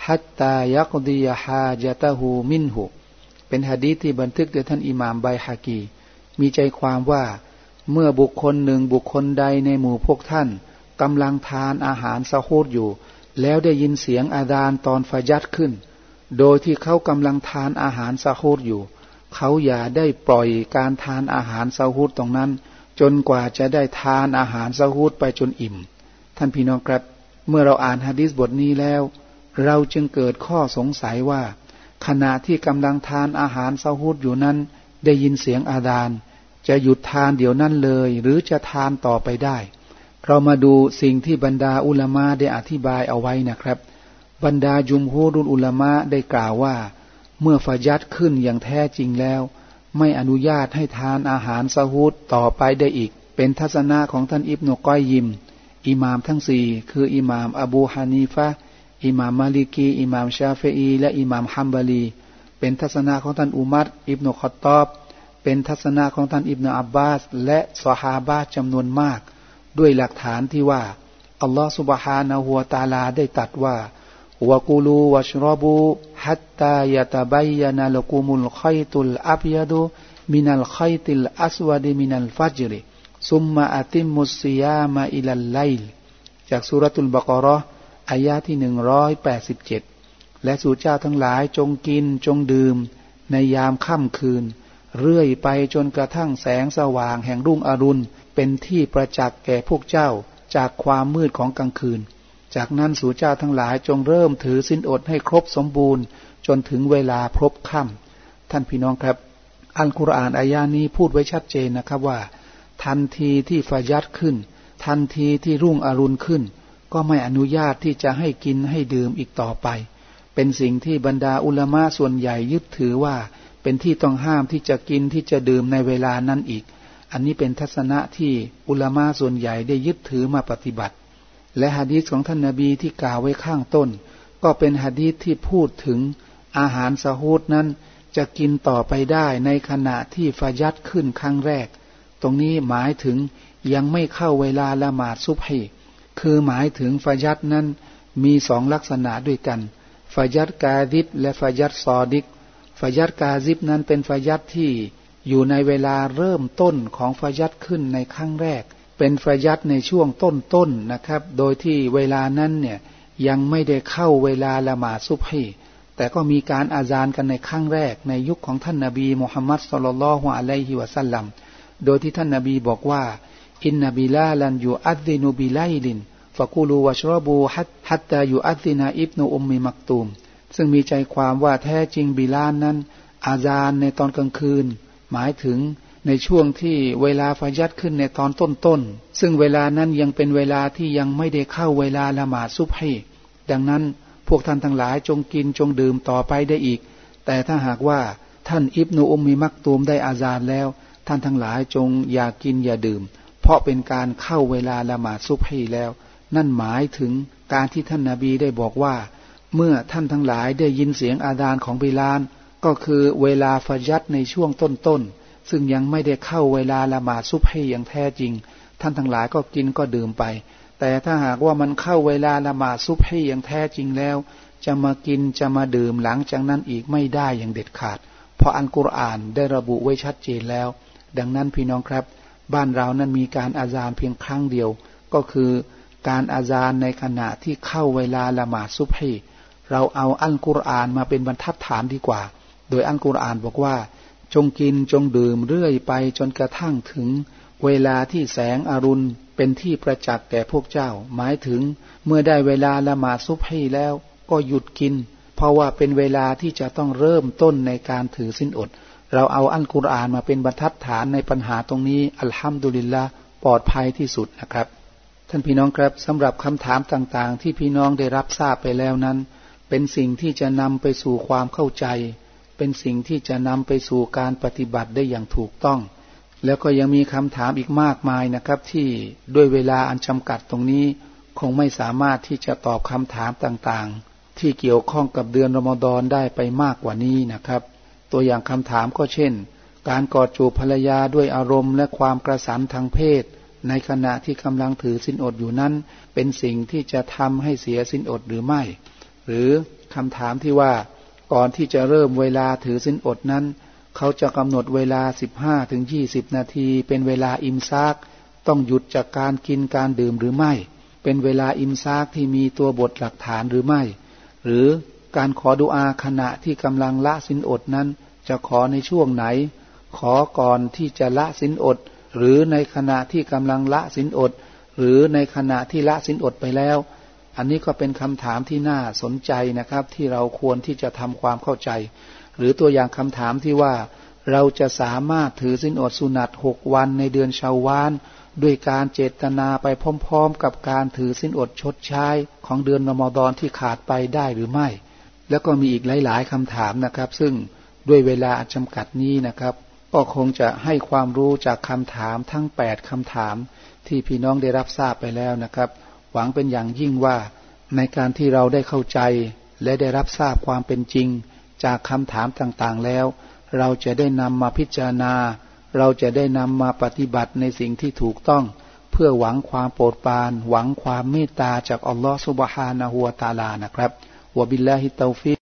ฮัตตายักดียฮาจัตฮูมินหูเป็นฮะดีที่บันทึกโดยท่านอิหม่ามไบฮากี มีใจความว่า เมื่อบุคคลหนึ่งบุคคลใดในหมู่พวกท่าน กำลังทานอาหารสะโคดอยู่ แล้วได้ยินเสียงอาดานตอนฟยัดขึ้น โดยที่เขากำลังทานอาหารซาฮูดอยู่ เขาอย่าได้ปล่อยการทานอาหารซาฮูดตรงนั้น จนกว่าจะได้ทานอาหารซาฮูดไปจนอิ่ม ท่านพี่น้องครับ เมื่อเราอ่านฮะดิษบทนี้แล้ว เราจึงเกิดข้อสงสัยว่า ขณะที่กำลังทานอาหารซาฮูดอยู่นั้น ได้ยินเสียงอาดานจะหยุดทานเดี๋ยวนั้นเลย หรือจะทานต่อไปได้ เรามาดูสิ่งที่บรรดาอุลามะได้อธิบายเอาไว้นะครับ บรรดาจุมฮูรุลอุลามะได้กล่าวว่า เมื่อฟายัดขึ้นอย่างแท้จริงแล้ว ไม่อนุญาตให้ทานอาหารซาฮูดต่อไปได้อีก เป็นทัศนะของท่านอิบนุก้อยยิมอิหมามทั้งสี่คืออิหมามอบูฮานีฟะอิหมามมาลิกีอิหมามชาเฟอีและอิหมามฮัมบาลีเป็นทัศนะของท่านอุมัรอิบนุขอตอบ เป็นทัศนะของท่านอิบนุอับบาส และสฮาบะจำนวนมาก ด้วยหลักฐานที่ว่าอัลลอฮฺสุบฮานะฮัวตาลาได้ตัดว่าวกูลูวชรบูฮัตตายะตาบัยนาลกุมุลขัยตุลอับยาดูมินัลขัยติลอัสวดีมินัลฟัจริซุมมาอัติมุสยามาอิลัลไลลจากสุรตุลบกรออายาที่หนึ่งร้อยแปดสิบเจ็ดและสู่เจ้าทั้งหลายจงกินจงดื่ม ในยามค่ำคืน เรื่อยไปจนกระทั่งแสงสว่างแห่งรุ่งอรุณ เป็นที่ประจักษ์แก่พวกเจ้าจากความมืดของกลางคืน จากนั้นสู่เจ้าทั้งหลายจงเริ่มถือสินอดให้ครบสมบูรณ์ จนถึงเวลาพบค่ำท่านพี่น้องครับ อัลกุรอานอายานี้พูดไว้ชัดเจนนะครับว่า ทันทีที่ฟายัดขึ้น ทันทีที่รุ่งอรุณขึ้น ก็ไม่อนุญาตที่จะให้กินให้ดื่มอีกต่อไป เป็นสิ่งที่บรรดาอุลามะส่วนใหญ่ยึดถือว่า เป็นที่ต้องห้ามที่จะกินที่จะดื่มในเวลานั้นอีก อันนี้เป็นทัศนะที่อุลามาส่วนใหญ่ได้ยึดถือมาปฏิบัติ และฮะดีษของท่านนาบีที่กล่าวไว้ข้างต้น ก็เป็นฮะดีษที่พูดถึงอาหารสะฮูดนั้น จะกินต่อไปได้ในขณะที่ฟายัดขึ้นครั้งแรก ตรงนี้หมายถึงยังไม่เข้าเวลาละหมาดซุบฮีคือหมายถึงฟายัดนั้นมีสองลักษณะด้วยกันฟายัดกาดิบและฟายัดซอดิกฟายัดกาซิบนั้นเป็นฟายัดที่ อยู่ในเวลาเริ่มต้นของฟายัดขึ้นในครั้งแรก เป็นฟายัดในช่วงต้นๆนนะครับ โดยที่เวลานั้นเนี่ยยังไม่ได้เข้าเวลาละหมาดซุบฮีแต่ก็มีการอาซานกันในครั้งแรก ในยุคของท่านนาบีมุฮัมมัดصلى الله عليه وسلمโดยที่ท่านนาบีบอกว่า إن بلالا يؤذن بليل فكلوا واشربوا حتى حتى يؤذن ابن أم مكتوم ซึ่งมีใจความว่าแท้จริงบิลานนั้น อาซานในตอนกลางคืน หมายถึงในช่วงที่เวลาฟัจร์ขึ้นในตอนต้นๆ ซึ่งเวลานั้นยังเป็นเวลาที่ยังไม่ได้เข้าเวลาละหมาดซุบฮีดังนั้นพวกท่านทั้งหลายจงกินจงดื่มต่อไปได้อีก แต่ถ้าหากว่าท่านอิบนูอุมมีมักตูมได้อาซาดแล้ว ท่านทั้งหลายจงอย่ากินอย่าดื่ม เพราะเป็นการเข้าเวลาละหมาดซุบฮีแล้ว นั่นหมายถึงการที่ท่านนาบีได้บอกว่า เมื่อท่านทั้งหลายได้ยินเสียงอาดานของบิลาน ก็คือเวลาฟยัดในช่วงต้นๆ ซึ่งยังไม่ได้เข้าเวลาละหมาดซุบให้อย่างแท้จริง ท่านทั้งหลายก็กินก็ดื่มไป แต่ถ้าหากว่ามันเข้าเวลาละหมาดซุบให้อย่างแท้จริงแล้ว จะมากินจะมาดื่มหลังจากนั้นอีกไม่ได้อย่างเด็ดขาด เพราะอันกุรอานได้ระบุไว้ชัดเจนแล้ว ดังนั้นพี่น้องครับ บ้านเรานั้นมีการอาจารเพียงครั้งเดียว ก็คือการอาจารในขณะที่เข้าเวลาละหมาดซุบฮีเราเอาอัลกุรอานมาเป็นบรรทัดฐานดีกว่า โดยอัลกุรอานบอกว่า จงกินจงดื่มเรื่อยไปจนกระทั่งถึง เวลาที่แสงอรุณเป็นที่ประจักษ์แก่พวกเจ้า หมายถึงเมื่อได้เวลาละหมาดซุบฮีแล้วก็หยุดกิน เพราะว่าเป็นเวลาที่จะต้องเริ่มต้นในการถือสินอด เราเอาอัลกุรอานมาเป็นบรรทัดฐานในปัญหาตรงนี้อัลฮัมดุลิลละปลอดภัยที่สุดนะครับ ท่านพี่น้องครับสำหรับคำถามต่างๆ ที่พี่น้องได้รับทราบไปแล้วนั้น เป็นสิ่งที่จะนำไปสู่ความเข้าใจ เป็นสิ่งที่จะนำไปสู่การปฏิบัติได้อย่างถูกต้อง แล้วก็ยังมีคำถามอีกมากมายนะครับ ที่ด้วยเวลาอันจำกัดตรงนี้ คงไม่สามารถที่จะตอบคำถามต่างๆ ที่เกี่ยวข้องกับเดือนรอมฎอนได้ไปมากกว่านี้นะครับ ตัวอย่างคำถามก็เช่น การกอดจูบภรรยาด้วยอารมณ์และความกระสันทางเพศ ในขณะที่กำลังถือสินอดอยู่นั้น เป็นสิ่งที่จะทำให้เสียสินอดหรือไม่ หรือคำถามที่ว่า ก่อนที่จะเริ่มเวลาถือสินอดนั้น เขาจะกำหนดเวลา 15ถึง20 นาที เป็นเวลาอิมซาก ต้องหยุดจากการกินการดื่มหรือไม่ เป็นเวลาอิมซากที่มีตัวบทหลักฐานหรือไม่ หรือการขอดุอาขณะที่กำลังละสินอดนั้น จะขอในช่วงไหน ขอก่อนที่จะละสินอด หรือในขณะที่กำลังละสินอด หรือในขณะที่ละสินอดไปแล้ว อันนี้ก็เป็นคำถามที่น่าสนใจนะครับ ที่เราควรที่จะทำความเข้าใจ หรือตัวอย่างคำถามที่ว่าเราจะสามารถถือสินอดสุนัตหกวันในเดือนชาววานด้วยการเจตนาไปพร้อมๆ กับการถือสินอดชดใช้ของเดือนรอมฎอนที่ขาดไปได้หรือไม่ แล้วก็มีอีกหลาย ๆคำถามนะครับ ซึ่งด้วยเวลาจำกัดนี้นะครับ ก็คงจะให้ความรู้จากคำถามทั้ง 8คำถามที่พี่น้องได้รับทราบไปแล้วนะครับ หวังเป็นอย่างยิ่งว่า ในการที่เราได้เข้าใจ และได้รับทราบความเป็นจริง จากคำถามต่างๆแล้ว เราจะได้นำมาพิจารณา เราจะได้นำมาปฏิบัติในสิ่งที่ถูกต้อง เพื่อหวังความโปรดปราน หวังความเมตตาจากอัลลอฮฺสุบฮานะฮัวตาลานะครับวบิลลาฮิตาฟิ